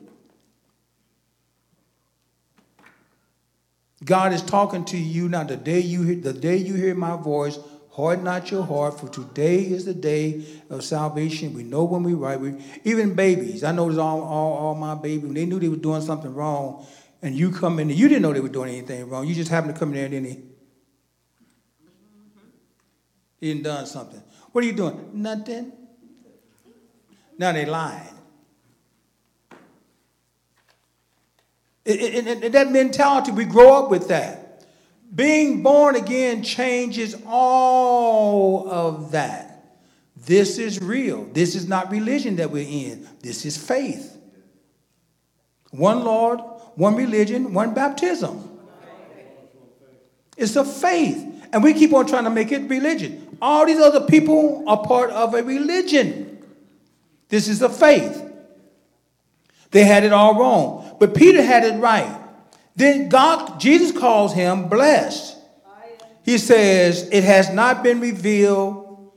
God is talking to you now. The day you hear, the day you hear my voice, harden not your heart, for today is the day of salvation. We know when we right. We, even babies, I noticed all, all, all my babies, when they knew they were doing something wrong, and you come in, you didn't know they were doing anything wrong. You just happened to come in there and then he, didn't done something. What are you doing? Nothing. Now they lying. And that mentality, we grow up with that. Being born again changes all of that. This is real. This is not religion that we're in. This is faith. One Lord, one religion, one baptism. It's a faith. And we keep on trying to make it religion. All these other people are part of a religion. This is a faith. They had it all wrong. But Peter had it right. Then God, Jesus calls him blessed. He says, It has not been revealed,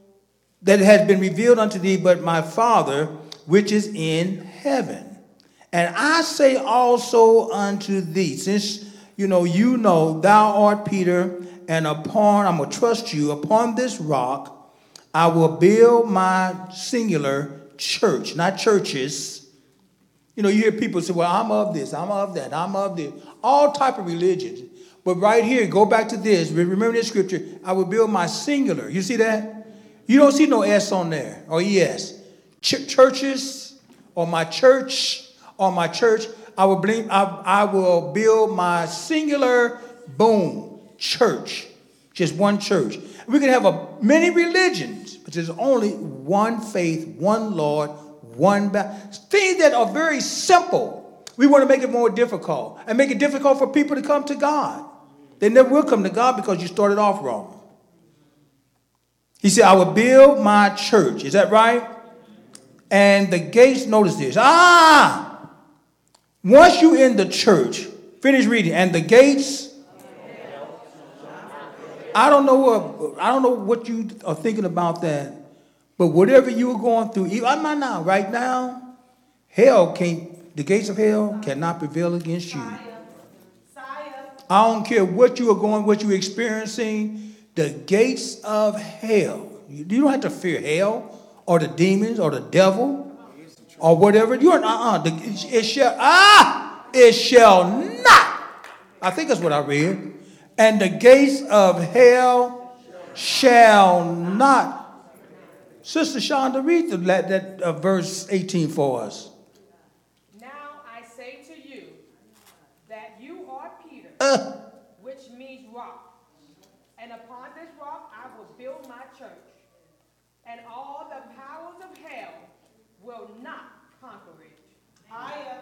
that it has been revealed unto thee, but my Father, which is in heaven. And I say also unto thee, since you know, you know, thou art Peter, and upon, I'm going to trust you, upon this rock, I will build my singular church, not churches. You know, you hear people say, well, I'm of this, I'm of that, I'm of this. All type of religions. But right here, go back to this. Remember this scripture, I will build my singular. You see that? You don't see no S on there or ES. Ch- churches or my church or my church, I will I, I will build my singular boom church, just one church. We can have a, many religions, but there's only one faith, one Lord, one baptism. Things that are very simple. We want to make it more difficult and make it difficult for people to come to God. They never will come to God because you started off wrong. He said, I will build my church. Is that right? And the gates, notice this. Ah! Once you in the church, finish reading, and the gates. I don't know what I don't know what you are thinking about that, but whatever you are going through, even right now, right now, hell can't. The gates of hell cannot prevail against you. I don't care what you are going, what you're experiencing. The gates of hell. You, don't have to fear hell or the demons or the devil or whatever. You're uh-uh. The, it shall ah it shall not. I think that's what I read. And the gates of hell shall not. Sister Shonda, read the, that, that uh, verse 18 for us. Now I say to you that you are Peter, Uh, which means rock. And upon this rock I will build my church. And all the powers of hell will not conquer it. Higher,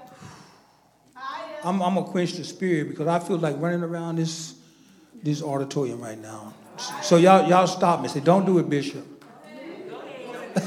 higher. I'm, I'm gonna quench the spirit because I feel like running around this this auditorium right now. So y'all y'all stop me. Say, don't do it, Bishop. [LAUGHS]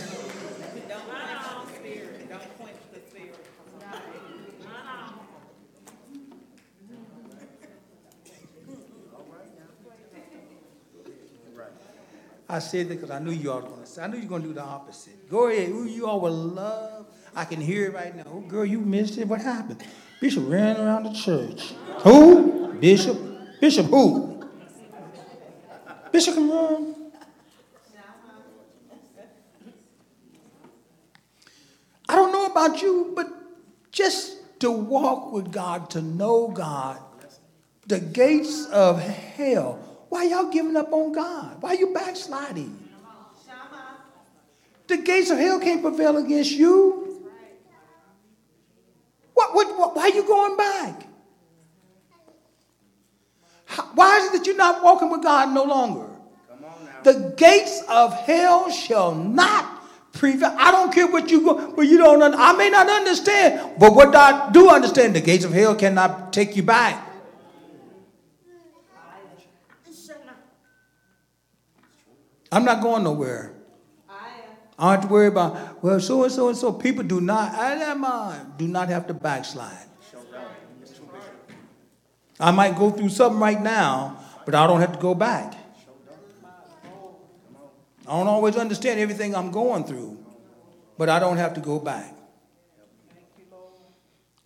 I said that because I knew you all were going to say. I knew you were going to do the opposite. Go ahead. Who you all will love. I can hear it right now. Oh, girl, you missed it. What happened? Bishop ran around the church. Who? Bishop. Bishop who? Bishop can run. I don't know about you, but just to walk with God, to know God, the gates of hell. Why y'all giving up on God? Why you backsliding? The gates of hell can't prevail against you. What, what, what, why are you going back? Why is it that you're not walking with God no longer? The gates of hell shall not prevail. I don't care what you go, but you don't. I may not understand, but what I do understand, the gates of hell cannot take you back. I'm not going nowhere. I don't have to worry about, well, so and so and so. People do not, I am, do not have to backslide. I might go through something right now, but I don't have to go back. I don't always understand everything I'm going through, but I don't have to go back.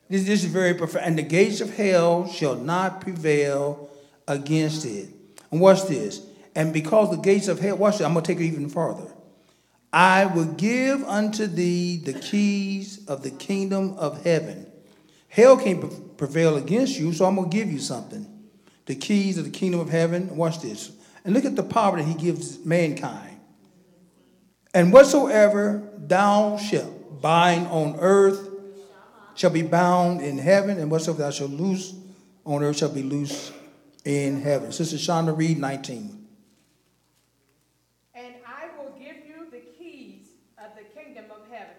This, this is very profound. And the gates of hell shall not prevail against it. And watch this. And because the gates of hell, watch this, I'm going to take it even farther. I will give unto thee the keys of the kingdom of heaven. Hell can't prevail against you, so I'm going to give you something. The keys of the kingdom of heaven. Watch this. And look at the power that he gives mankind. And whatsoever thou shalt bind on earth shall be bound in heaven, and whatsoever thou shalt loose on earth shall be loose in heaven. Sister Shonda read, 19. And I will give you the keys of the kingdom of heaven.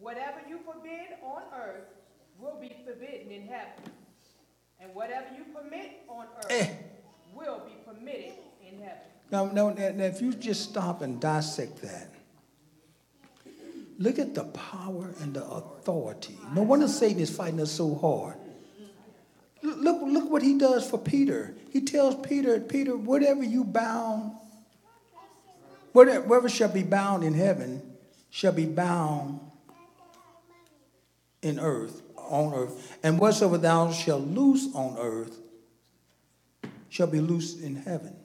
Whatever you forbid on earth will be forbidden in heaven. And whatever you permit on Eh. earth will be permitted in heaven. Now, now, now, now, if you just stop and dissect that, look at the power and the authority. No wonder Satan is fighting us so hard. Look, look, what he does for Peter. He tells Peter, Peter, whatever you bound, whatever shall be bound in heaven shall be bound in earth, on earth. And whatsoever thou shalt loose on earth shall be loosed in heaven.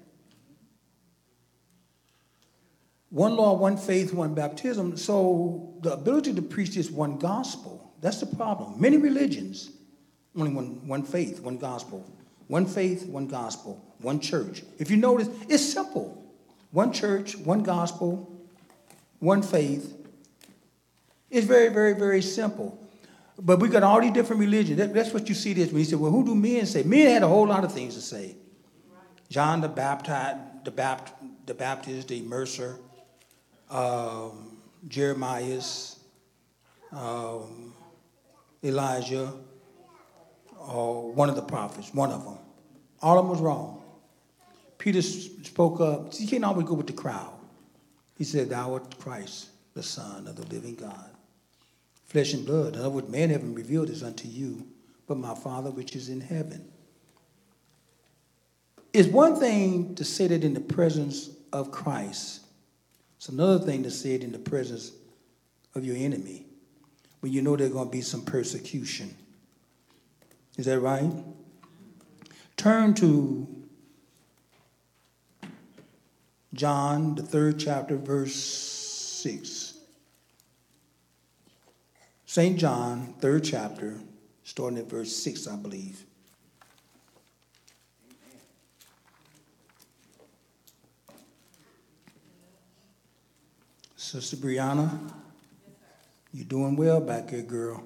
One law, one faith, one baptism. So the ability to preach this one gospel, that's the problem. Many religions, only one, one faith, one gospel. One faith, one gospel, one church. If you notice, it's simple. one church, one gospel, one faith. It's very, very, very simple. But we got all these different religions. That- that's what you see this when he said, well, who do men say? Men had a whole lot of things to say. John the Baptist, the Bapt, the Baptist, the um, Jeremias, um, Elijah, or one of the prophets, one of them. All of them was wrong. Peter spoke up. You can't always go with the crowd. He said, Thou art Christ, the Son of the living God. Flesh and blood. In other words, man haven't revealed this unto you, but my Father which is in heaven. It's one thing to say that in the presence of Christ. It's another thing to say it in the presence of your enemy when you know there's going to be some persecution. Is that right? Turn to John, the third chapter, verse 6. St. John, third chapter, starting at verse 6, I believe. Sister Brianna, you're doing well back here, girl.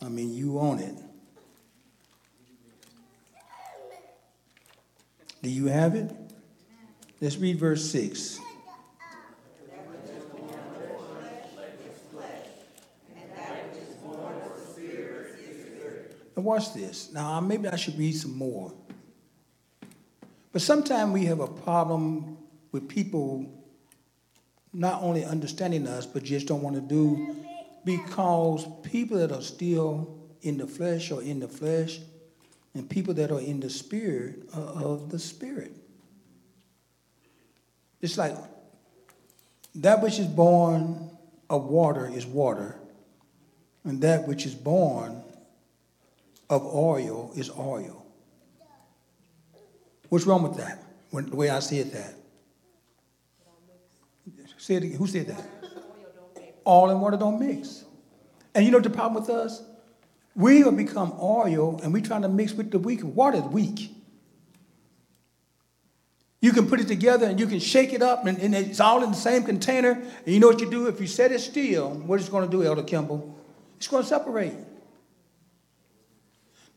I mean, you own it. Do you have it? Let's read verse 6. Now, watch this. Now, maybe I should read some more. But sometimes we have a problem with people not only understanding us, but just don't want to do because people that are still in the flesh are in the flesh, and people that are in the spirit are of the spirit. It's like that which is born of water is water, and that which is born of oil is oil. What's wrong with that? When, the way I it, that. Say it again. Who said that? All and water don't mix. And you know the problem with us? We have become oil and we're trying to mix with the weak. Water is weak. You can put it together and you can shake it up and, and it's all in the same container. And you know what you do? If you set it still, what it's going to do, Elder Kimball? It's going to separate.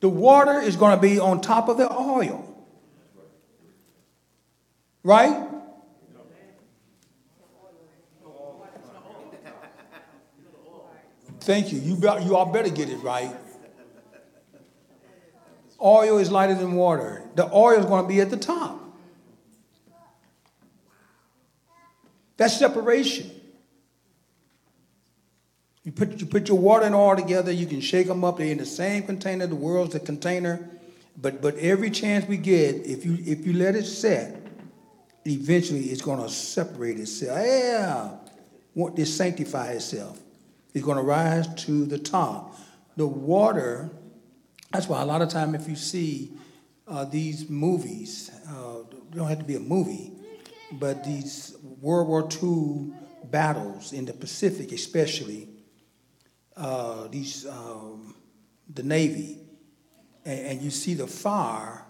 The water is going to be on top of the oil. Right? Thank you. You, be- you all better get it right. Oil is lighter than water. The oil is going to be at the top. That's separation. You put, you put your water and oil together, you can shake them up. They're in the same container. The world's the container. But, but every chance we get, if you, if you let it set, eventually it's going to separate itself. Yeah. Want to sanctify itself. It's going to rise to the top. The water, that's why a lot of time if you see uh, these movies, uh, don't have to be a movie, but these World War II battles in the Pacific especially, uh, these, um, the Navy, and, and you see the fire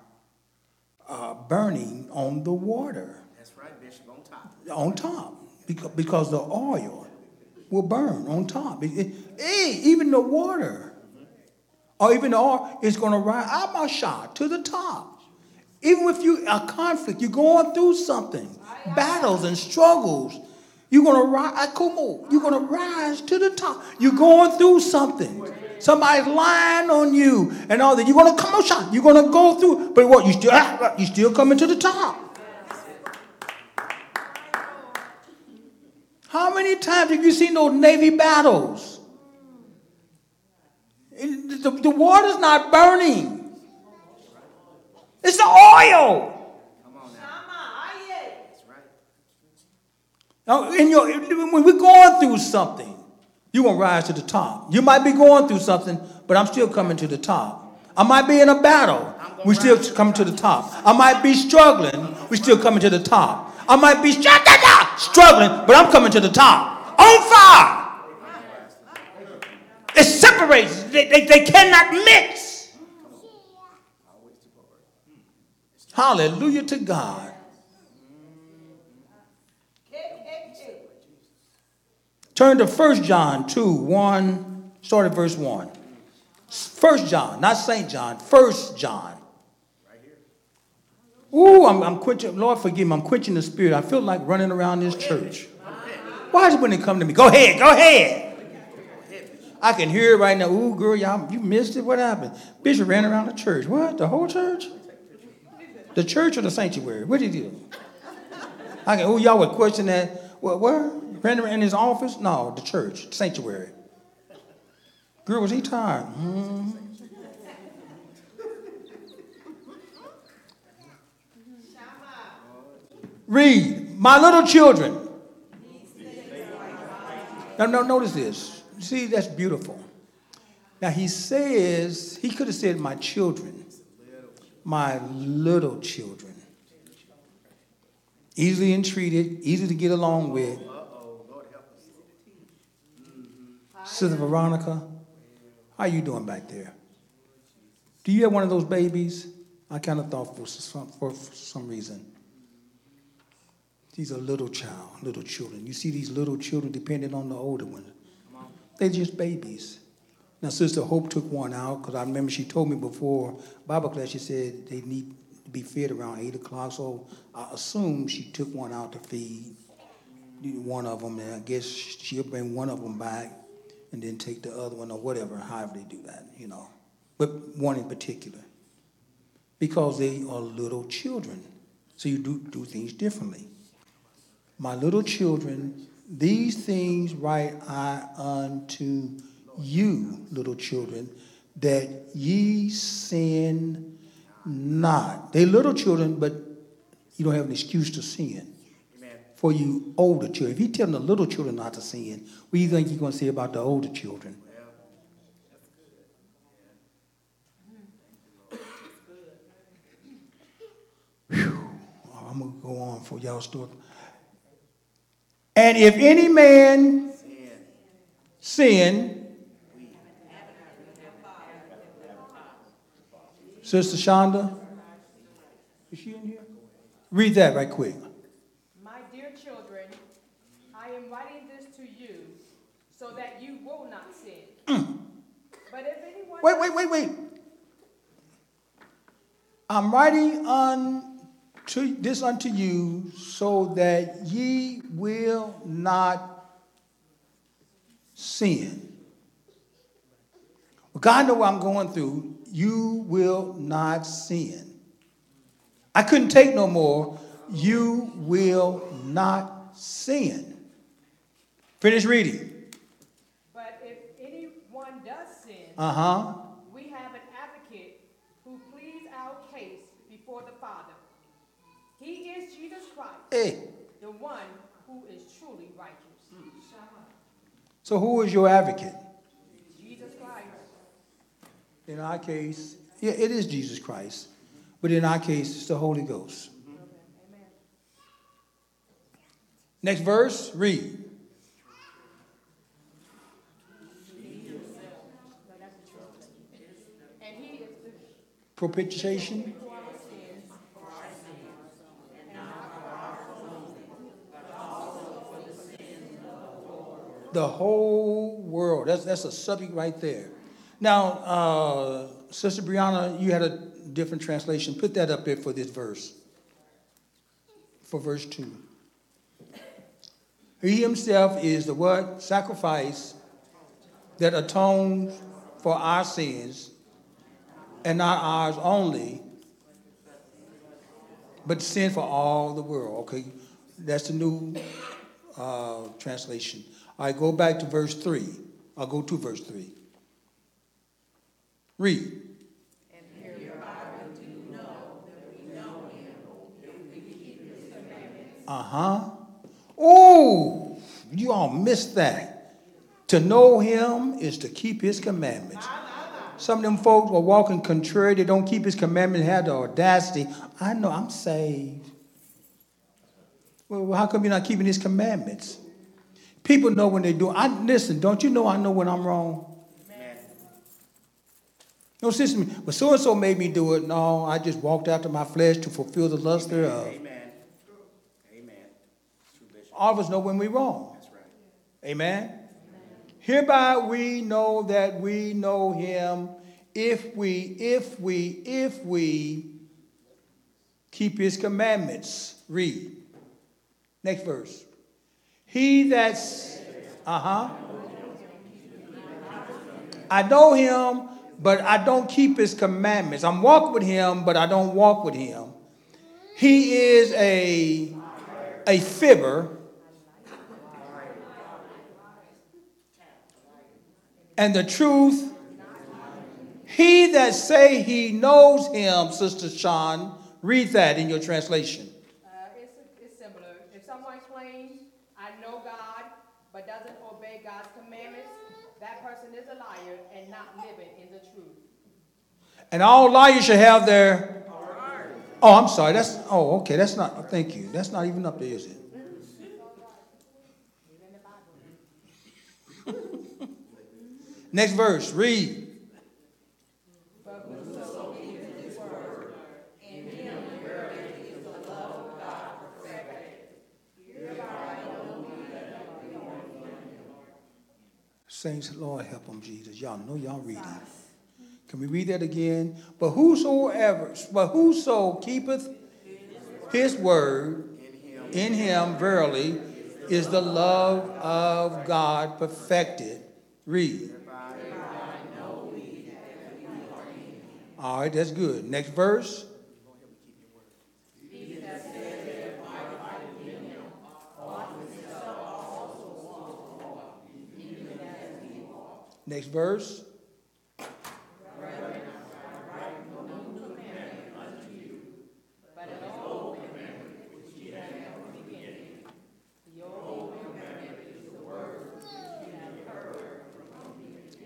uh, burning on the water That's right, Bishop, on top. on top because, because the oil will burn on top. It- it- hey, even the water or even the oil is going to rise out my shot to the top. Even if you a conflict, you're going through something, battles and struggles. You're gonna rise, uh, come on, you're gonna rise to the top. You're going through something. Somebody's lying on you and all that. You're gonna come on. You're gonna go through, but what? You still, ah, you still coming to the top. How many times have you seen those Navy battles? The, the water's not burning. It's the oil. Come on now, Shama, aye. that's right. Now, in your, when we're going through something, you're going to rise to the top. You might be going through something, but I'm still coming to the top. I might be in a battle. We still coming to the top. I might be struggling. We still coming to the top. I might be struggling, but I'm coming to the top. On fire. It separates. They, they, they cannot mix. Hallelujah to God. Turn to 1 John 2, 1, start at verse 1. 1 John, not St. John, 1 John. Ooh, I'm, I'm quenching, Lord forgive me, I'm quenching the spirit. I feel like running around this church. Why is it when they come to me? Go ahead, go ahead. I can hear it right now. Ooh, girl, y'all, you missed it. What happened? Bishop ran around the church. What? The whole church? The church or the sanctuary? What did he do? I can, ooh, y'all would question that. What, where? In his office? No, the church, the sanctuary. Girl, was he tired? Hmm. Read, my little children. Now, no, notice this. See, that's beautiful. Now, he says, he could have said, my children, my little children. Easily entreated, easy to get along with. Sister Veronica, how you doing back there? Do you have one of those babies? I kind of thought for some, for some reason. These are little child, little children. You see these little children depending on the older ones. They're just babies. Now, Sister Hope took one out because I remember she told me before Bible class, she said they need be fed around 8 o'clock. So I assume she took one out to feed one of them, and I guess she'll bring one of them back and then take the other one or whatever, however they do that, you know. But one in particular. Because they are little children. So you do, do things differently. My little children, these things write I unto you, little children, that ye sin not. They little children, but you don't have an excuse to sin. Amen. For you older children. If he telling the little children not to sin, what do you think he's going to say about the older children? Whew. I'm going to go on for y'all start. And if any man sin, Sister Shonda, is she in here? Read that right quick. My dear children, I am writing this to you so that you will not sin. Mm. But if anyone. Wait, wait, wait, wait. I'm writing unto this unto you so that ye will not sin. Well, God know what I'm going through. You will not sin. I couldn't take no more. You will not sin. Finish reading. But if anyone does sin, Uh huh. we have an advocate who pleads our case before the Father. He is Jesus Christ, Hey. the one who is truly righteous. So who is your advocate? In our case, yeah, it is Jesus Christ. But in our case, it's the Holy Ghost. Next verse, read. Propitiation. The whole world. That's, that's a subject right there. Now, uh, Sister Brianna, you had a different translation. Put that up there for this verse. For verse 2. He himself is the what? Sacrifice that atones for our sins, and not ours only, but sin for all the world. Okay, that's the new uh, translation. All right, go back to verse 3. I'll go to verse 3. Read. Uh huh. Oh, you all missed that. To know him is to keep his commandments. Some of them folks are walking contrary. They don't keep his commandments, have the audacity. I know I'm saved. Well, how come you're not keeping his commandments? People know when they do. I listen. Don't you know I know when I'm wrong? No sense to me. But so and so made me do it. No, I just walked after my flesh to fulfill the lust thereof. Amen. Amen. All of us know when we're wrong. That's right. Amen? Hereby we know that we know him if we, if we, if we keep his commandments. Read. Next verse. He that's, uh huh. I know him, but I don't keep his commandments. I'm walking with him, but I don't walk with him. He is a, a fibber. And the truth, he that say he knows him, Sister Sean, read that in your translation. Uh, it's, it's similar. If someone claims, I know God, but doesn't obey God's commandments, that person is a liar and not living. And all liars should have their. Oh, I'm sorry. That's oh, okay. That's not. Thank you. That's not even up there, is it? [LAUGHS] Next verse. Read. Saints, Lord help them, Jesus. Y'all know y'all reading. Can we read that again? But whosoever, but whoso keepeth his word in him verily is the love of God perfected. Read. All right, that's good. Next verse. Next verse.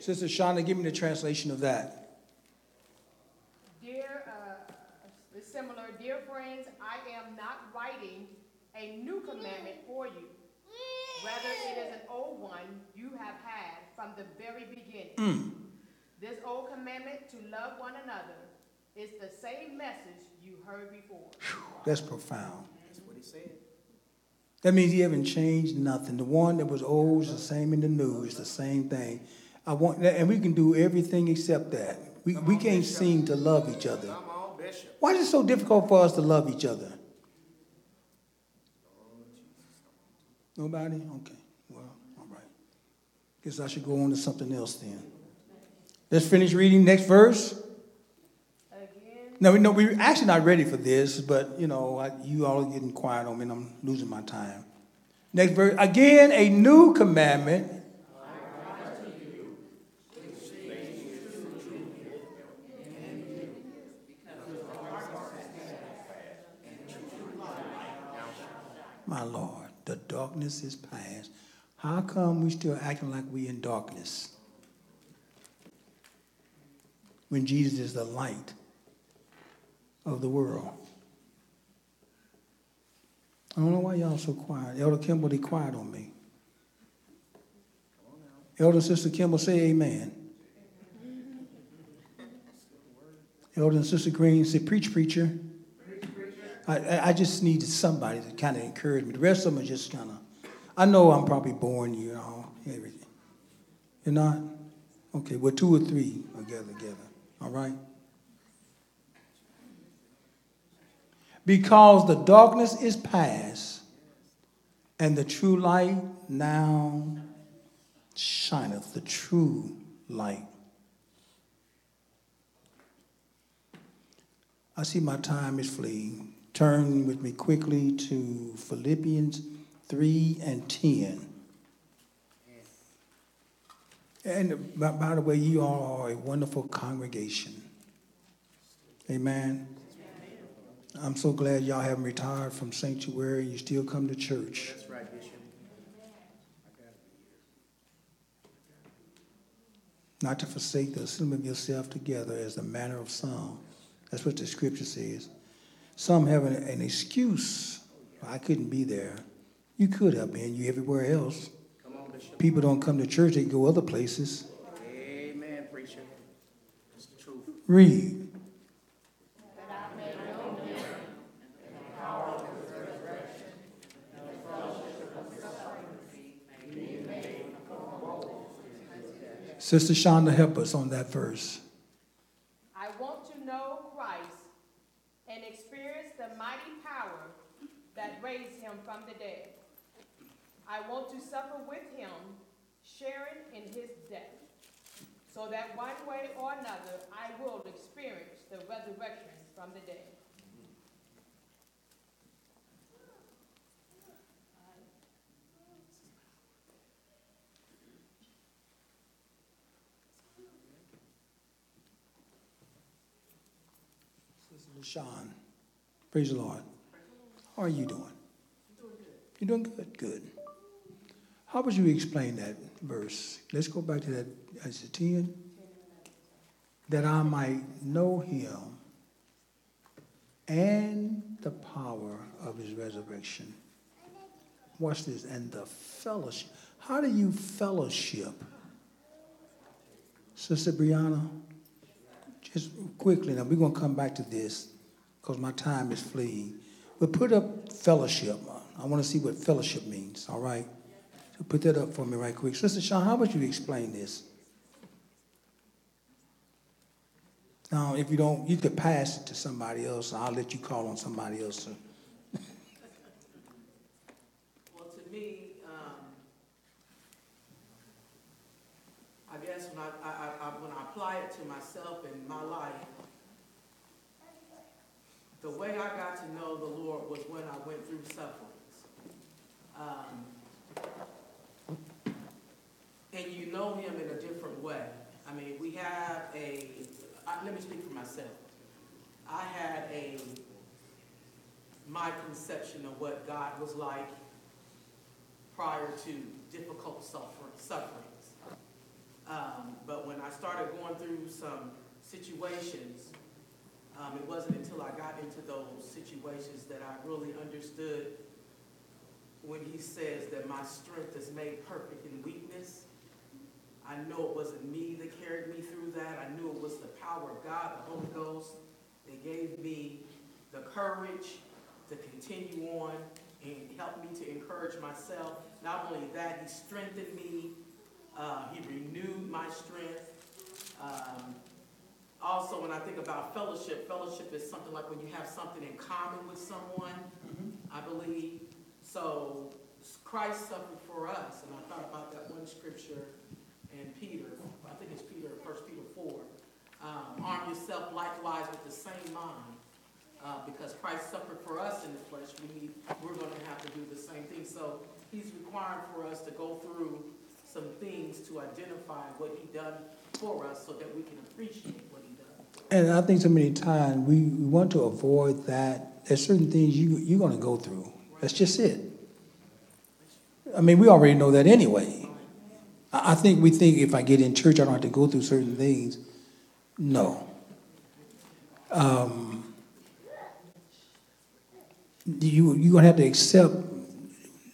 Sister Shauna, give me the translation of that. Dear, uh, similar, dear friends, I am not writing a new commandment for you. Rather, it is an old one you have had from the very beginning. This old commandment to love one another is the same message you heard before. That's profound. That's what he said. That means he haven't changed nothing. The one that was old is the same in the new. It's the same thing. I want, that, and we can do everything except that. We, we can't seem to love each other. On, Why is it so difficult for us to love each other? Nobody? Okay. Well, all right. Guess I should go on to something else then. Let's finish reading next verse. Again, No, we no, we're actually not ready for this, but you know, I, you all are getting quiet on me, and I'm losing my time. Next verse. Again, a new commandment. My Lord, the darkness is past. How come we still acting like we in darkness? When Jesus is the light of the world. I don't know why y'all so quiet. Elder Kimball, they quiet on me. Elder Sister Kimball, say amen. Elder and Sister Green, say preach, preacher. I, I- just needed somebody to kind of encourage me. The rest of them are just kind of, I know I'm probably boring you know, everything. You're not? Okay, well, two or three are gathered together. All right? Because the darkness is past, and the true light now shineth, the true light. I see my time is fleeing. Turn with me quickly to Philippians 3 and 10. And by, by the way, you all are a wonderful congregation. Amen. I'm so glad y'all haven't retired from sanctuary. And you still come to church. That's right, Bishop. Not to forsake the assembly of yourself together as the manner of some. That's what the scripture says. Some have an, an excuse. I couldn't be there. You could have been. You everywhere else. On, People don't come to church, they go other places. Amen, preacher. It's the truth. Read. Sister Shonda, help us on that verse. I want to know Christ and experience the mighty power that raised him from the dead. I want to suffer with him, sharing in his death, so that one way or another I will experience the resurrection from the dead. LaShawn, praise the Lord. How are you doing? You're doing good. Good. How would you explain that verse? Let's go back to that. Is it 10? That I might know him and the power of his resurrection. Watch this. And the fellowship. How do you fellowship? Sister Brianna, just quickly, now we're going to come back to this because my time is fleeing. But put up fellowship. I want to see what fellowship means, all right? So put that up for me right quick. Sister Sean, how would you explain this? Now, if you don't, you could pass it to somebody else. I'll let you call on somebody else. Well, to me, um, I guess when I, I, I- when I apply it to myself and my life, the way I got to know the Lord was when I went through sufferings. Um, and you know Him in a different way. I mean, we have a, let me speak for myself. I had a, my conception of what God was like prior to difficult suffer, sufferings. Um, but when I started going through some situations, um, it wasn't until I got into those situations that I really understood when he says that my strength is made perfect in weakness. I know it wasn't me that carried me through that. I knew it was the power of God, the Holy Ghost, that gave me the courage to continue on and helped me to encourage myself. Not only that, he strengthened me. Uh, he renewed my strength. Um, also, when I think about fellowship, fellowship is something like when you have something in common with someone, I believe. So Christ suffered for us, and I thought about that one scripture in Peter, I think it's Peter, First Peter four. Um, arm yourself likewise with the same mind, uh, because Christ suffered for us in the flesh. We need, we're going to have to do the same thing. So He's requiring for us to go through some things to identify what He done for us, so that we can appreciate what He done. And I think so many times we, we want to avoid that. There's certain things you, you're going to go through. That's just it. I mean, we already know that anyway. I, think we think if I get in church, I don't have to go through certain things. No. Um, you, you're going to have to accept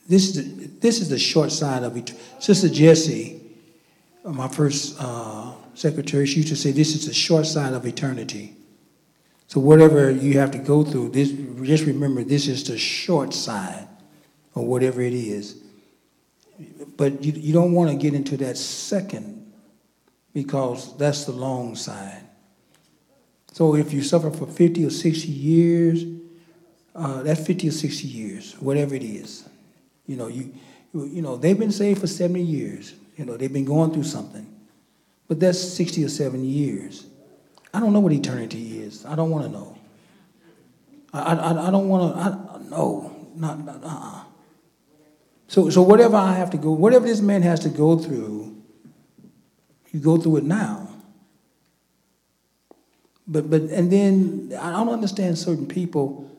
this is the, this is the short side of it. Sister Jessie, my first uh, secretary, to say, "This is the short side of eternity." So whatever you have to go through, this just remember this is the short side, or whatever it is. But you, you don't want to get into that second, because that's the long side. So if you suffer for fifty or sixty years, uh, that's fifty or sixty years, whatever it is. You know, you, you know they've been saved for seventy years. You know they've been going through something, but that's sixty or seventy years. I don't know what eternity is. I don't want to know. I, I, I don't want to. No, not, not uh-uh. So so whatever I have to go, whatever this man has to go through, you go through it now. But but and then I don't understand certain people.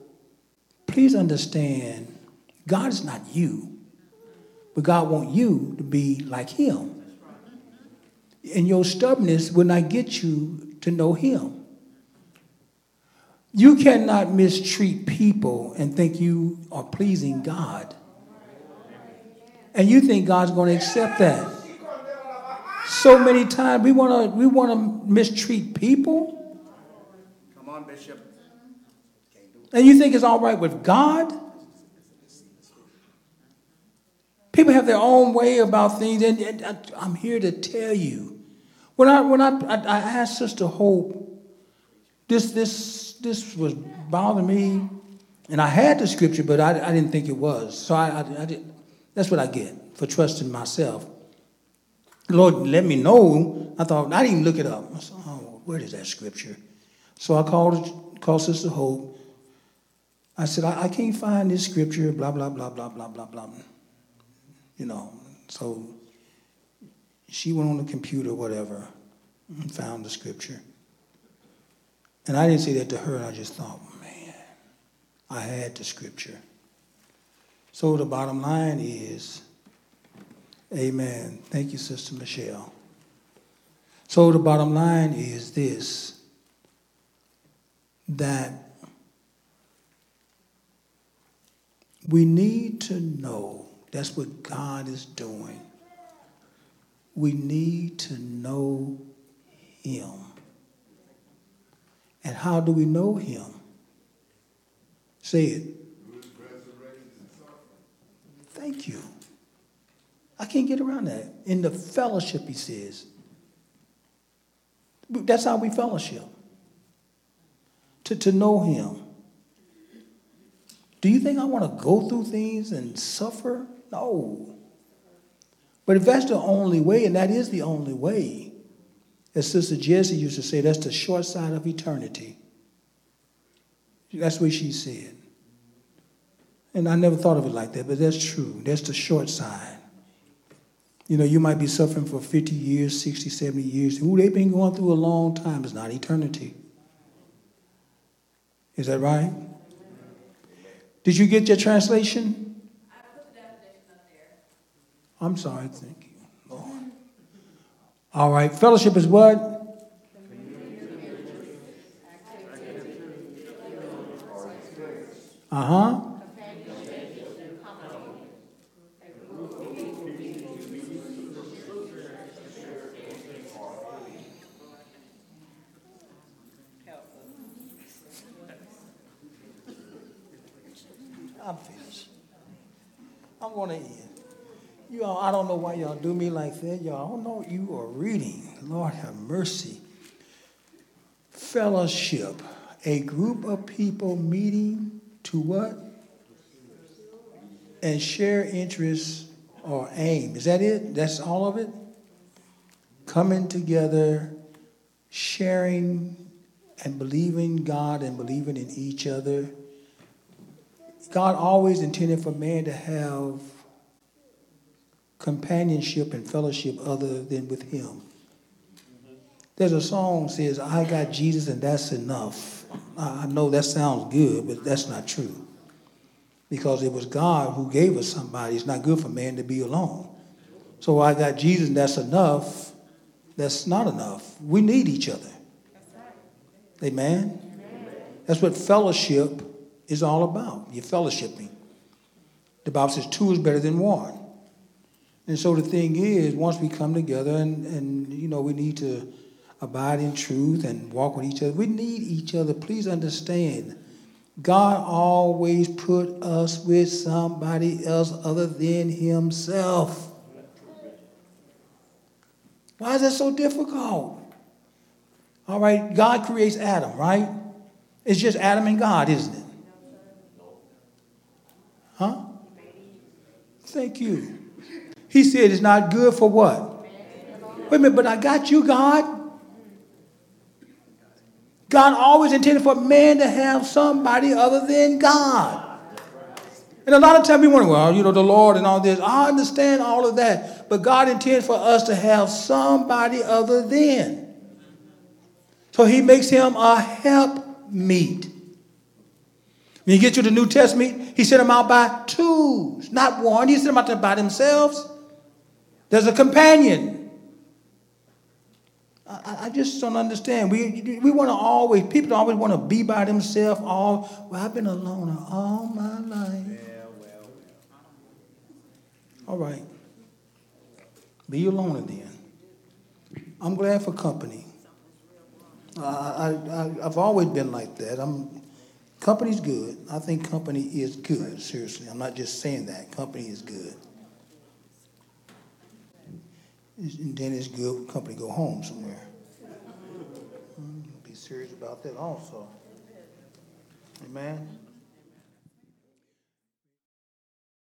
Please understand, God is not you, but God wants you to be like Him. And your stubbornness will not get you to know Him. You cannot mistreat people and think you are pleasing God. And you think God's going to accept that. So many times we want to we want to mistreat people. Come on, Bishop. Can't do it. And you think it's all right with God? People have their own way about things, and, and I'm here to tell you When I, when I, I, I asked Sister Hope, this, this, this was bothering me, and I had the scripture, but I, I didn't think it was. So I, I, I did, that's what I get for trusting myself. The Lord let me know. I thought, I didn't even look it up. I said, oh, where is that scripture? So I called, called Sister Hope. I said, I, I can't find this scripture, blah, blah, blah, blah, blah, blah, blah. You know, so she went on the computer, whatever, and found the scripture. And I didn't say that to her, I just thought, man, I had the scripture. So the bottom line is, amen. Thank you, Sister Michelle. So the bottom line is this that we need to know that's what God is doing. We need to know Him. And how do we know Him? Say it. Thank you. I can't get around that. In the fellowship, he says. That's how we fellowship. To, to know him. Do you think I want to go through things and suffer? No. But if that's the only way, and that is the only way, as Sister Jessie used to say, that's the short side of eternity. That's what she said. And I never thought of it like that, but that's true. That's the short side. You know, you might be suffering for 50 years, 60, 70 years. Ooh, they've been going through a long time. It's not eternity. Is that right? Did you get your translation? I put the definition up there. I'm sorry, thank you, Lord. All right, fellowship is what? Uh huh. I'm finished. I'm going to end. You all, I don't know why y'all do me like that. Y'all don't know what you are reading. Lord have mercy. Fellowship, a group of people meeting to what? And share interests or aim. Is that it? That's all of it? Coming together, sharing and believing God and believing in each other. God always intended for man to have companionship and fellowship other than with him. There's a song says, I got Jesus and that's enough. I know that sounds good, but that's not true. Because it was God who gave us somebody. It's not good for man to be alone. So I got Jesus and that's enough. That's not enough. We need each other. Amen? That's what fellowship is all about. You're fellowshipping. The Bible says two is better than one. And so the thing is, once we come together and, and you know, we need to abide in truth and walk with each other, we need each other. Please understand, God always put us with somebody else other than Himself. Why is that so difficult? All right, God creates Adam, right? It's just Adam and God, isn't it? Huh? Thank you. He said it's not good for what? Wait a minute, but I got you, God. God always intended for man to have somebody other than God. And a lot of times we wonder, well, you know, the Lord and all this. I understand all of that. But God intends for us to have somebody other than. So he makes him a help meet. When He gets you the New Testament, he sent them out by twos, not one. He sent them out by themselves. There's a companion. I, I just don't understand. We, we want to always, people always want to be by themselves. All, well, I've been a loner all my life. All right. Be a loner then. I'm glad for company. I, I, I've always been like that. I'm, company's good. I think company is good, seriously. I'm not just saying that. Company is good. And then it's good company go home somewhere. Mm, Be serious about that also. Amen?